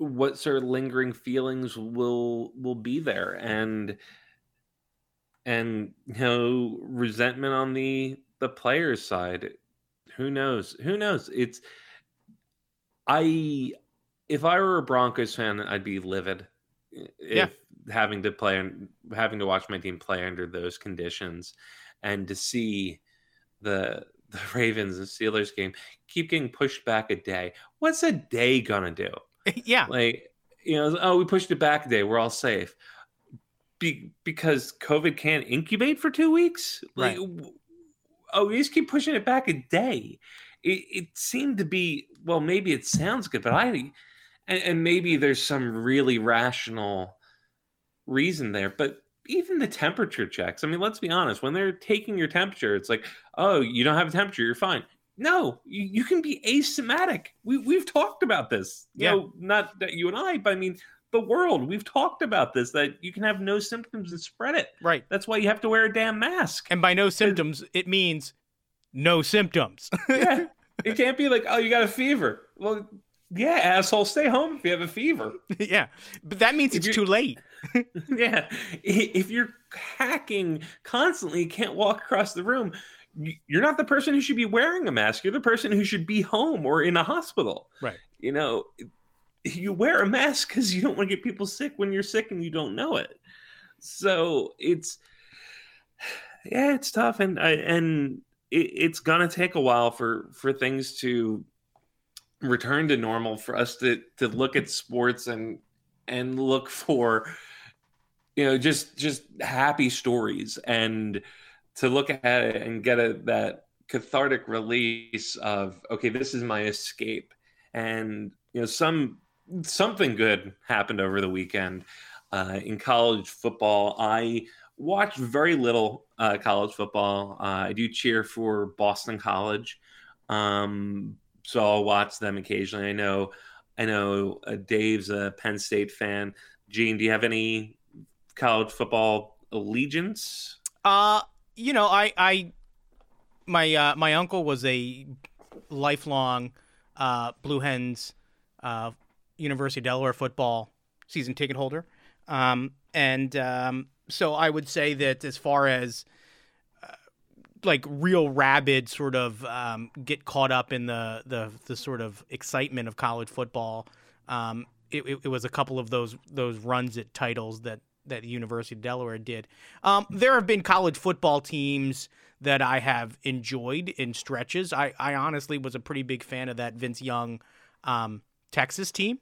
what sort of lingering feelings will will be there and and you know resentment on the the players side who knows who knows it's i if i were a broncos fan i'd be livid if yeah. having to play and having to watch my team play under those conditions and to see the the [LAUGHS] Ravens and Steelers game keep getting pushed back a day. What's a day gonna do? [LAUGHS] yeah, like you know, oh, we pushed it back a day. We're all safe. Be- because COVID can't incubate for two weeks. Like, right. oh, we just keep pushing it back a day. It, it seemed to be well, maybe it sounds good, but I and, and maybe there's some really rational reason there, but even the temperature checks. I mean, let's be honest. When they're taking your temperature, it's like, oh, you don't have a temperature, you're fine. No, you, you can be asymptomatic. We we've talked about this. You yeah. know, not that you and I, but I mean the world. We've talked about this that you can have no symptoms and spread it. Right. That's why you have to wear a damn mask. And by no symptoms, it means no symptoms. [LAUGHS] yeah. It can't be like, oh, you got a fever. Well, yeah, asshole, stay home if you have a fever. [LAUGHS] yeah. But that means if it's too late. [LAUGHS] yeah. If you're hacking constantly, can't walk across the room, you're not the person who should be wearing a mask. You're the person who should be home or in a hospital. Right. You know, you wear a mask because you don't want to get people sick when you're sick and you don't know it. So it's, yeah, it's tough, and I, and it, it's gonna take a while for for things to return to normal for us to to look at sports and and look for you know just just happy stories and to look at it and get a, that cathartic release of okay this is my escape. And you know some something good happened over the weekend uh, in college football. I watch very little uh, college football. Uh, i do cheer for boston college um, so i'll watch them occasionally. I know i know uh, dave's a penn state fan. Gene do you have any college football allegiance? Uh, you know, I, I, my, uh, my uncle was a lifelong uh, Blue Hens uh, University of Delaware football season ticket holder. Um, and um, so I would say that as far as uh, like real rabid sort of um, get caught up in the, the the sort of excitement of college football. Um, it, it, it, was a couple of those those runs at titles that that the University of Delaware did. Um, there have been college football teams that I have enjoyed in stretches. I, I honestly was a pretty big fan of that Vince Young um, Texas team.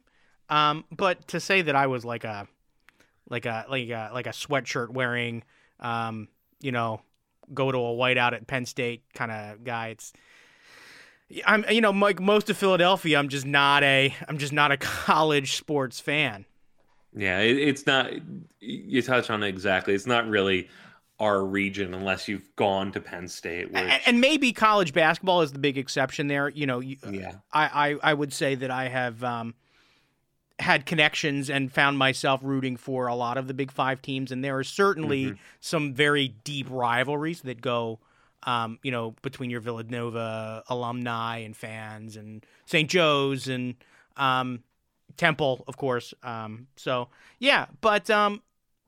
Um, but to say that I was like a like a like a like a sweatshirt wearing, um, you know, go to a whiteout at Penn State kind of guy, it's I'm you know like most of Philadelphia, I'm just not a I'm just not a [LAUGHS] college sports fan. Yeah, it, it's not. You touch on it exactly. It's not really our region unless you've gone to Penn State. Which... And, and, maybe college basketball is the big exception there. You know, yeah. I, I, I would say that I have um, had connections and found myself rooting for a lot of the Big Five teams, and there are certainly mm-hmm. some very deep rivalries that go. Um, you know, between your Villanova alumni and fans, and St. Joe's, and um, Temple, of course. Um, so yeah, but um,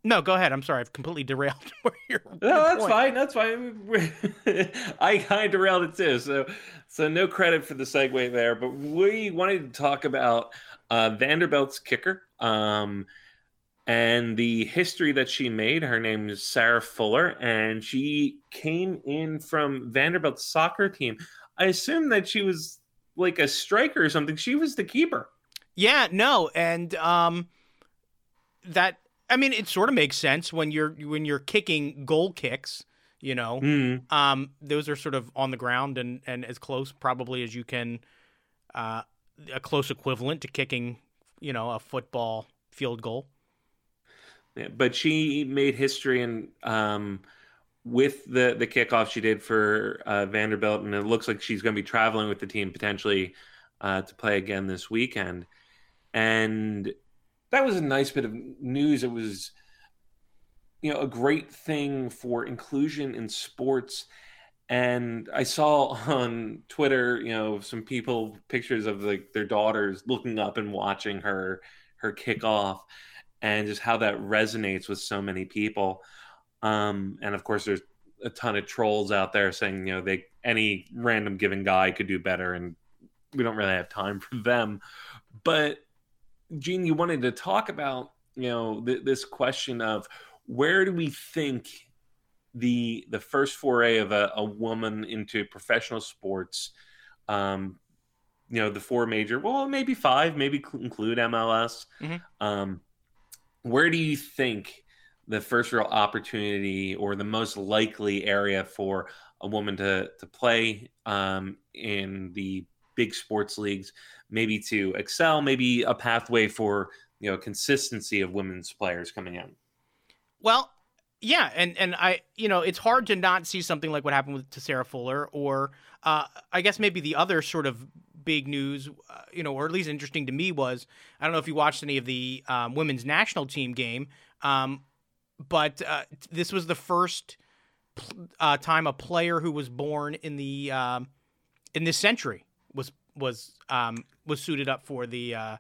no, go ahead. I'm sorry, I've completely derailed [LAUGHS] your. No, that's point. fine. That's fine. [LAUGHS] I kind of derailed it too. So, so no credit for the segue there. But we wanted to talk about uh, Vanderbilt's kicker um, and the history that she made. Her name is Sarah Fuller, and she came in from Vanderbilt's soccer team. I assume that she was like a striker or something. She was the keeper. Yeah, no, and um, that I mean, it sort of makes sense when you're when you're kicking goal kicks. You know, mm. um, those are sort of on the ground and and as close probably as you can, uh, a close equivalent to kicking, you know, a football field goal. Yeah, but she made history and um, with the the kickoff she did for uh, Vanderbilt, and it looks like she's going to be traveling with the team potentially uh, to play again this weekend and that was a nice bit of news. It was, you know, a great thing for inclusion in sports. And I saw [LAUGHS] on Twitter, you know, some people pictures of like their daughters looking up and watching her her kick off, and just how that resonates with so many people. Um, and of course, there's a ton of trolls out there saying, you know, they any random given guy could do better, and we don't really have time for them. But Gene, you wanted to talk about you know th- this question of where do we think the the first foray of a, a woman into professional sports, um, you know, the four major, well, maybe five, maybe include MLS. Mm-hmm. Um, where do you think the first real opportunity or the most likely area for a woman to to play um, in the big sports leagues, maybe to excel, maybe a pathway for you know consistency of women's players coming in. Well, yeah, and and I you know it's hard to not see something like what happened with to Sarah Fuller, or uh, I guess maybe the other sort of big news, uh, you know, or at least interesting to me was I don't know if you watched any of the um, women's national team game, um, but uh, this was the first uh, time a player who was born in the um, in this century was was um, was suited up for the uh,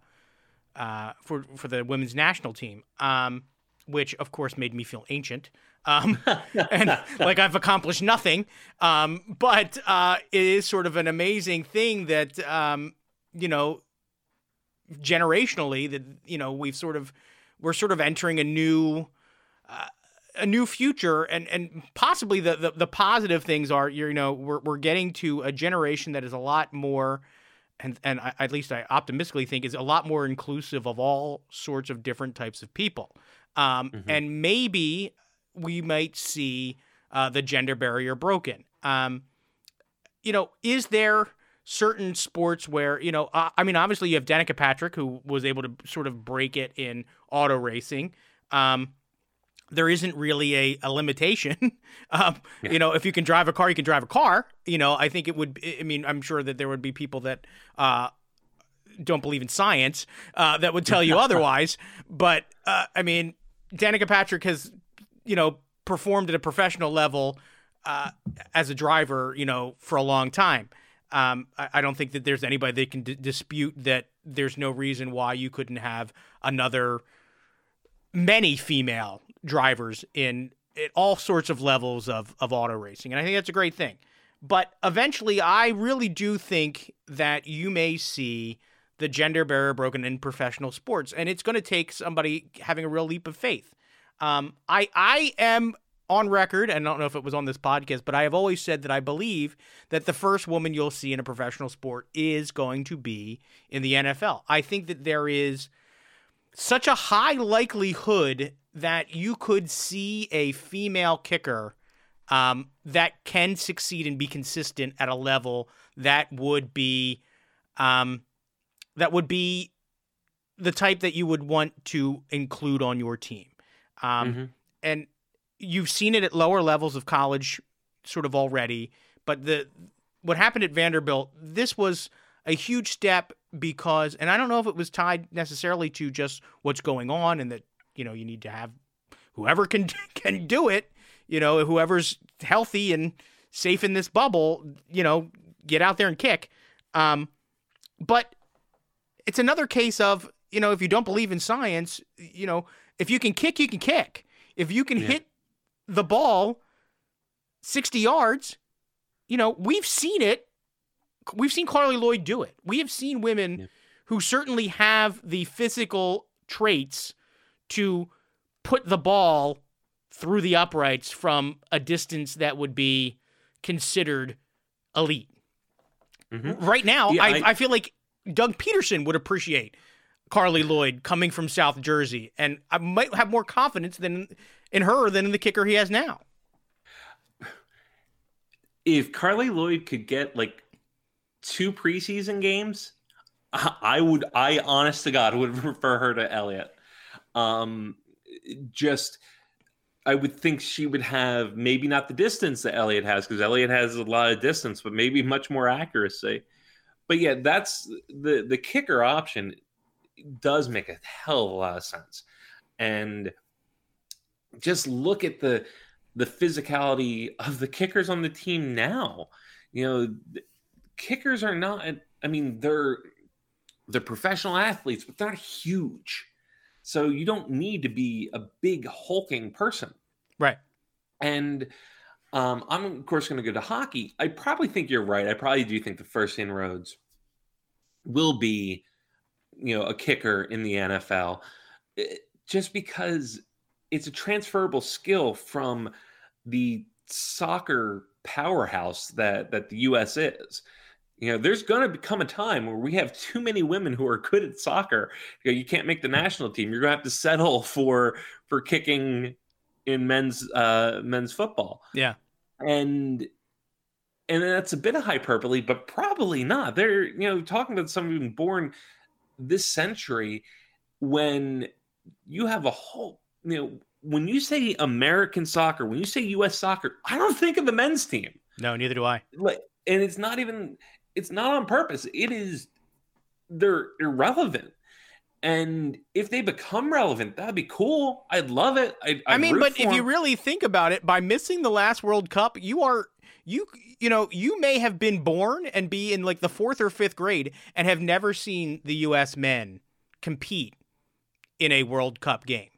uh, for for the women's national team, um, which of course made me feel ancient. Um, [LAUGHS] and like I've accomplished nothing. Um, but uh, it is sort of an amazing thing that um, you know generationally that you know we've sort of we're sort of entering a new uh, a new future and and possibly the, the, the positive things are you know we're we're getting to a generation that is a lot more and and I, at least I optimistically think is a lot more inclusive of all sorts of different types of people. Um, mm-hmm. and maybe we might see uh, the gender barrier broken. Um, you know is there certain sports where you know uh, I mean obviously you have Danica Patrick who was able to sort of break it in auto racing. Um, there isn't really a, a limitation. [LAUGHS] um, yeah. You know, if you can drive a car, you can drive a car. You know, I think it would. I mean, I'm sure that there would be people that uh, don't believe in science uh, that would tell you [LAUGHS] otherwise. But uh, I mean, Danica Patrick has, you know, performed at a professional level uh, as a driver, you know, for a long time. Um, I, I, don't think that there's anybody that can d- dispute that there's no reason why you couldn't have another many female drivers in, in all sorts of levels of, of auto racing. And I think that's a great thing. But eventually, I really do think that you may see the gender barrier broken in professional sports, and it's going to take somebody having a real leap of faith. Um, I I am on record, and I don't know if it was on this podcast, but I have always said that I believe that the first woman you'll see in a professional sport is going to be in the NFL. I think that there is such a high likelihood that you could see a female kicker um, that can succeed and be consistent at a level that would be um, that would be the type that you would want to include on your team. Um, mm-hmm. And you've seen it at lower levels of college, sort of already. But the what happened at Vanderbilt, this was a huge step because, and I don't know if it was tied necessarily to just what's going on and that you know you need to have whoever can [LAUGHS] can do it you know, whoever's healthy and safe in this bubble, you know, get out there and kick. Um, but it's another case of, you know, if you don't believe in science, you know, if you can kick, you can kick. If you can yeah. hit the ball 60 yards, you know, we've seen it. We've seen Carli Lloyd do it. We have seen women yeah. who certainly have the physical traits to put the ball through the uprights from a distance that would be considered elite. Mm-hmm. Right now, yeah, I, I, I feel like Doug Pederson would appreciate Carli Lloyd coming from South Jersey, and I might have more confidence than in her than in the kicker he has now. [SIGHS] If Carli Lloyd could get like two preseason games, I would. I honest to God would [LAUGHS] prefer her to Elliott. Um, just I would think she would have maybe not the distance that Elliott has because Elliott has a lot of distance, but maybe much more accuracy. But yeah, that's the the kicker option does make a hell of a lot of sense. And just look at the the physicality of the kickers on the team now. You know, kickers are not I mean, they're they're professional athletes, but they're not huge. So you don't need to be a big hulking person. Right. And um, I'm of course going to go to hockey. I probably think you're right. I probably do think the first inroads will be, you know, a kicker in the NFL, it, eh, just because it's a transferable skill from the soccer powerhouse that that the U.S. is you know, there's going to become a time where we have too many women who are good at soccer. You, know, you can't make the national team. You're going to have to settle [LAUGHS] for for kicking in men's uh, men's football. Yeah, and and that's a bit of hyperbole, but probably not. They're you know talking about someone born this century when you have a whole you know when you say American soccer, when you say U.S. soccer, I don't think of the men's team. No, neither do I. Like, and it's not even it's not on purpose. It is they're irrelevant. And if they become relevant, that'd be cool. I'd love it. I'd, I'd i mean, but if them. you really think about it, by missing the last World Cup, you are you you know you may have been born and be in like the fourth or fifth grade and have never seen the U.S. men compete in a World Cup game.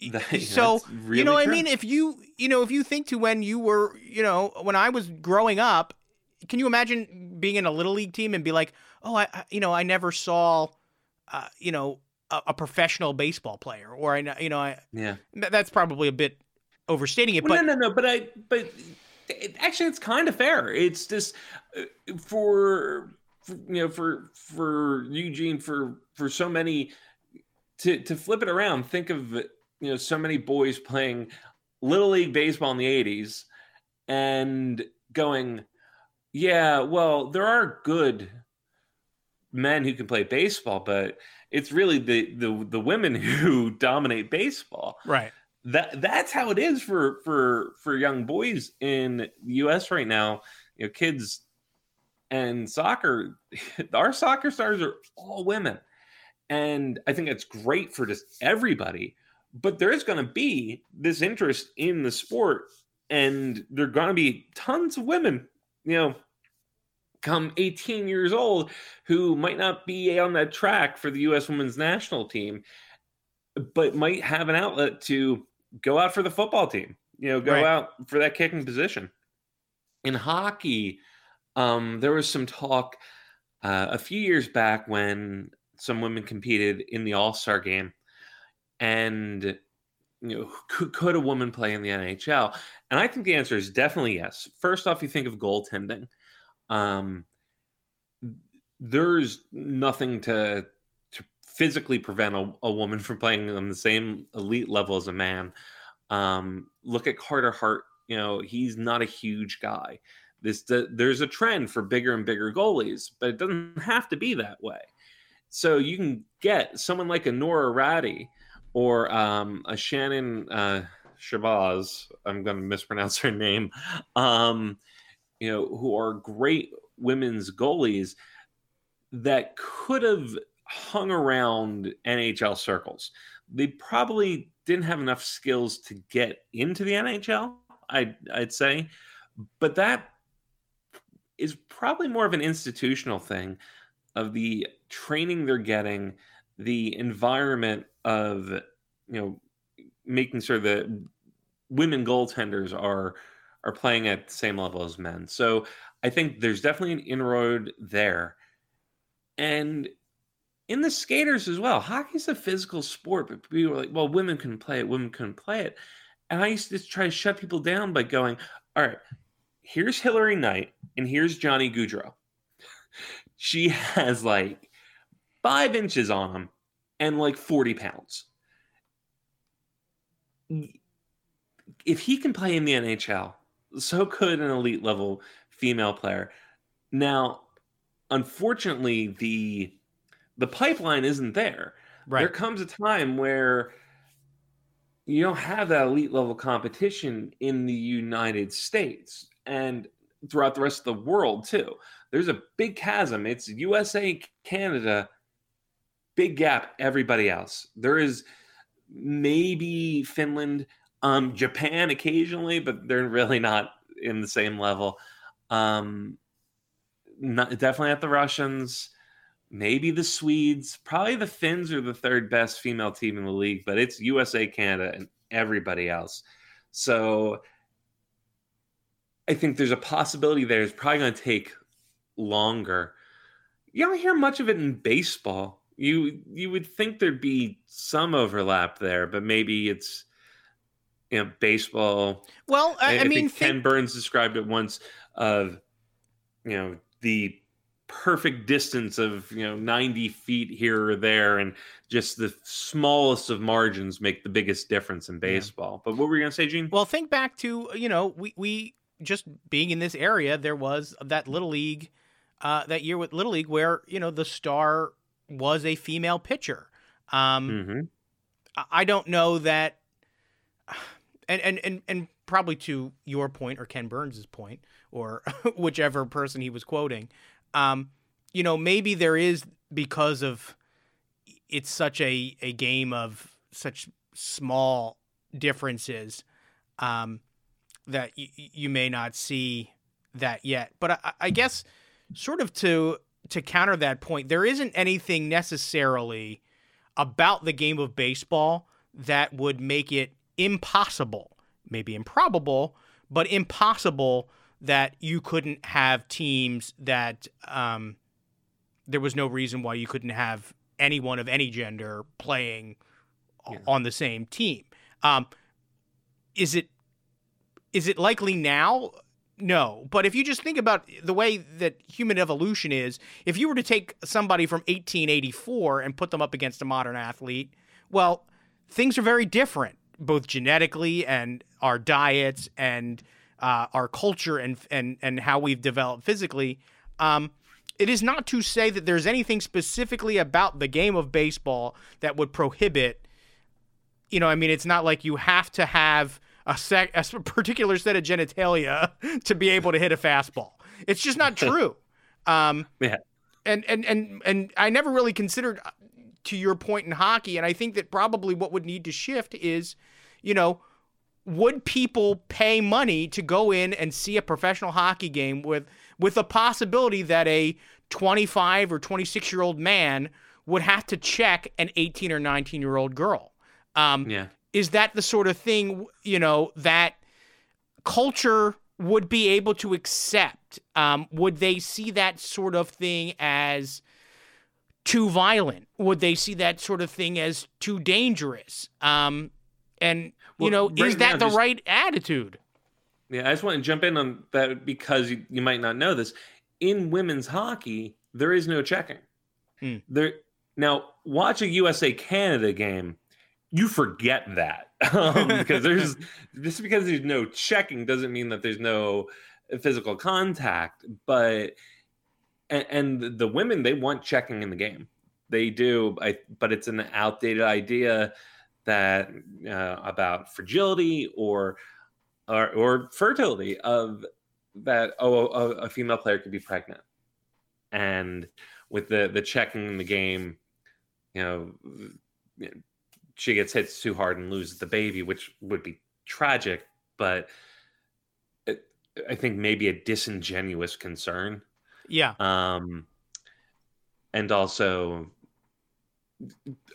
[LAUGHS] That, so really you know, true. I mean, if you you know, if you think to when you were, you know, when I was growing up can you imagine being in a little league team and be like, oh, I, I you know, I never saw, uh, you know, a, a, professional baseball player, or I, you know, I, yeah, that's probably a bit overstating it. Well, but no, no, no, but I, but it, actually, it's kind of fair. It's just uh, for, for you know, for for Eugene, for for so many to to flip it around. Think of you know, so many boys playing little league baseball in the '80s and going yeah, well, there are good men who can play baseball, but it's really the the the women [LAUGHS] who dominate baseball. Right. That that's how it is for for for young boys in the US right now. You know, kids and soccer, [LAUGHS] our soccer stars are all women. And I think it's great for just everybody. But there is going to be this interest in the sport, and there are going to be tons of women you know, come 18 years old who might not be on that track for the U.S. women's national team, but might have an outlet to go out for the football team, you know, go right. out for that kicking position. In hockey, um, there was some talk uh, a few years back when some women competed in the All Star game, and you know, could, could a woman play in the NHL? And I think the answer is definitely yes. First off, you think of goaltending. Um, there's nothing to to physically prevent a, a, woman [LAUGHS] from playing on the same elite level as a man. Um, look at Carter Hart. You know, he's not a huge guy. This the, there's a trend for bigger and bigger goalies, but it doesn't [LAUGHS] have to be that way. So you can get someone like a Noora Räty or um, a Shannon uh, Shabazz. I'm going to mispronounce her [LAUGHS] name. Um, you know, who are great women's goalies that could have hung around NHL circles. They probably didn't have enough skills to get into the NHL, I'd, I'd say, but that is probably more of an institutional thing of the training they're getting, the environment of, you know, making sure that women goaltenders are are playing at the same level as men. So I think there's definitely an inroad there. And in the skaters as well, hockey's a physical sport, but people are like, well, women can play it, women couldn't play it. And I used to try to shut people down by going, all right, here's Hilary Knight and here's Johnny Gaudreau. [LAUGHS] she has like five inches on him and like 40 pounds. If he can play in the NHL, so could an elite level female player. Now, unfortunately, the the pipeline isn't there. Right. There comes a time where you don't have that elite level competition in the United States and throughout the rest of the world too. There's a big chasm. It's USA, Canada, big gap, everybody else. There is maybe Finland, um, Japan occasionally, but they're really not in the same level. Um, not, definitely at the Russians, maybe the Swedes, probably the Finns are the third best female team in the league, but it's USA, Canada, and everybody else. So I think there's a possibility there. It's probably going to take longer. You don't hear much of it in baseball. You you would think there'd be some overlap there, but maybe it's you know baseball. Well, I, I, I mean, Ken think... Burns described it once of you know the perfect distance of you know 90 feet here or there and just the smallest of margins make the biggest difference in baseball yeah. but what were you going to say gene well think back to you know we we just being in this area there was that little league uh, that year with little league where you know the star was a female pitcher um, mm-hmm. i don't know that and and and and probably to your point or ken burns's point or [LAUGHS] whichever person he was quoting. Um, you know, maybe there is because of it's such a, a game of such small differences um, that y- you may not see that yet. But I, I guess sort of to to counter that point, there isn't anything necessarily about the game of baseball that would make it impossible, maybe improbable, but impossible that you couldn't have teams that um, there was no reason why you couldn't have anyone of any gender playing yeah. on the same team. Um, is it is it likely now? No, but if you just think about the way that human evolution is, if you were to take somebody from 1884 and put them up against a modern athlete, well, things are very different, both genetically and our diets and uh, our culture and and and how we've developed physically. Um, it is not to say that there's anything specifically about the game of baseball that would prohibit. You know, I mean, it's not like you have to have a, sec- a [LAUGHS] particular set of genitalia [LAUGHS] to be able to hit a fastball. It's just not [LAUGHS] true. Um, yeah. And, and and and I never really considered uh, to your point in hockey, and I think that probably what would need to shift is, you know, would people pay money to go in and see a professional hockey game with with a possibility that a 25 or 26 year old man would have to check an 18 or 19 year old girl. Um, Yeah. is that the sort of thing you know that culture would be able to accept um, would they see that sort of thing as too violent would they see that sort of thing as too dangerous um, and you know right is that the just- right attitude Yeah, I just want to jump in on that because you, you might not know this. In women's hockey, there is no checking. Hmm. There now, watch a USA Canada game, you forget that [LAUGHS] um, because there's [LAUGHS] just because there's no checking doesn't mean that there's no physical contact. But and, and the women they want checking in the game, they do. I but it's an outdated idea that uh, about fragility or or, or fertility of that oh a, a female player could be pregnant. And with the the checking in the game you know, you know, she gets hit too hard and loses the baby which would be tragic but it, i think maybe a disingenuous concern. Yeah. Um and also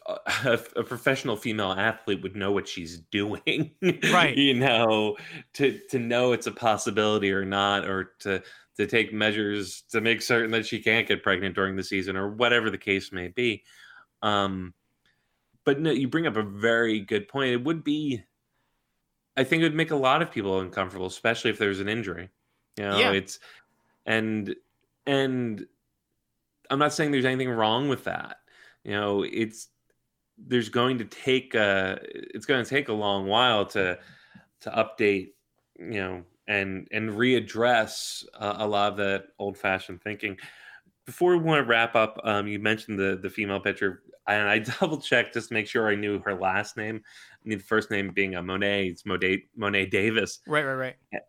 a, [LAUGHS] a professional female athlete would know what she's doing [LAUGHS] Right. you know to to know it's a possibility or not or to to take measures to make certain that she can't get pregnant during the season or whatever the case may be um but no you bring up a very good point it would be i think it would make a lot of people uncomfortable especially if there's an injury you know Yeah. it's and and i'm not saying there's anything wrong with that you know it's there's going to take uh it's going to take a long while to to update you know and and readdress uh, a lot of that old fashioned thinking. Before we want to wrap up um you mentioned the the female pitcher and i [LAUGHS] double checked just to make sure i knew her last name. I mean the first name being a Mo'ne it's Mo'ne Mo'ne Davis. Right right right.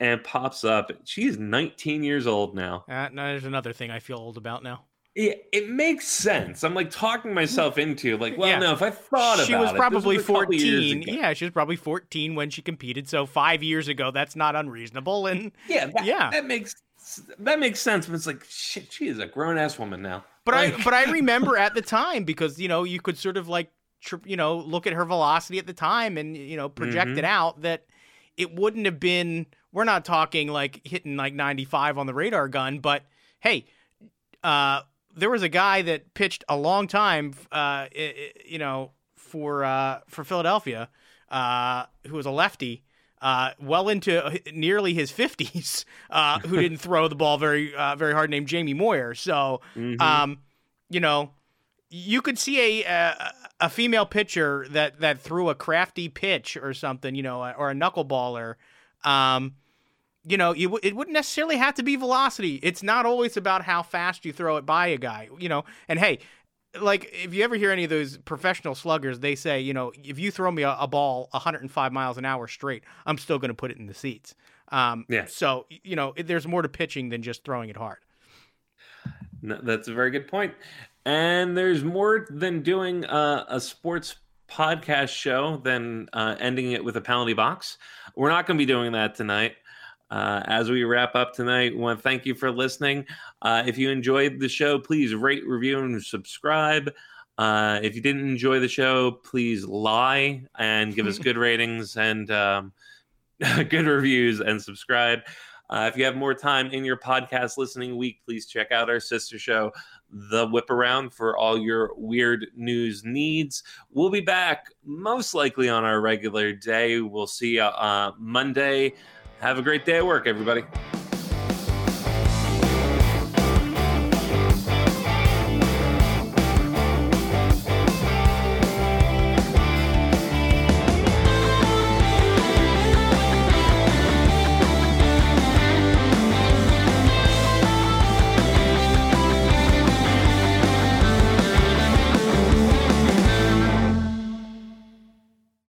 And it pops up. She's 19 years old now. Uh, no, there's another thing i feel old about now it, it makes sense. I'm like talking myself into like, well, Yeah. no, if I thought she about was probably couple 14 yeah she was probably 14 when she competed so five years ago that's not unreasonable and yeah, that, Yeah. that makes that makes sense. But it's like, shit, she is a grown ass woman now. But Like, I but I [LAUGHS] remember at the time because you know you could sort of like you know look at her velocity at the time and you know project Mhm. it out that it wouldn't have been we're not talking like hitting like 95 on the radar gun but hey uh there was a guy that pitched a long time uh i- i- you know for uh for Philadelphia uh who was a lefty uh, well into nearly his 50s, [LAUGHS] uh, who [LAUGHS] didn't throw the ball very, uh, very hard, named Jamie Moyer. So, mhm. um, you know, you could see a, a a female pitcher that that threw a crafty pitch or something, you know, or a knuckleballer. Um, you know, you, w- it wouldn't necessarily have to be velocity. It's not always about how fast you throw it by a guy, you know. And hey, like if you ever hear any of those professional sluggers, they say, you know, if you throw me a, a ball 105 miles an hour straight, I'm still going to put it in the seats. Um, Yeah. So you know, there's more to pitching than just throwing it hard. No, that's a very good point. And there's more than doing uh, a sports podcast show than uh, ending it with a penalty box. We're not going to be doing that tonight. Uh, as we wrap up tonight, we want to thank you for listening. Uh, if you enjoyed the show, please rate, review, and subscribe. Uh, if you didn't enjoy the show, please lie and give us [LAUGHS] good ratings and um, [LAUGHS] good reviews and subscribe. Uh, if you have more time in your podcast listening week, please check out our sister show, The Whip Around, for all your weird news needs. We'll be back most likely on our regular day. We'll see you uh, Monday. Have a great day at work, everybody.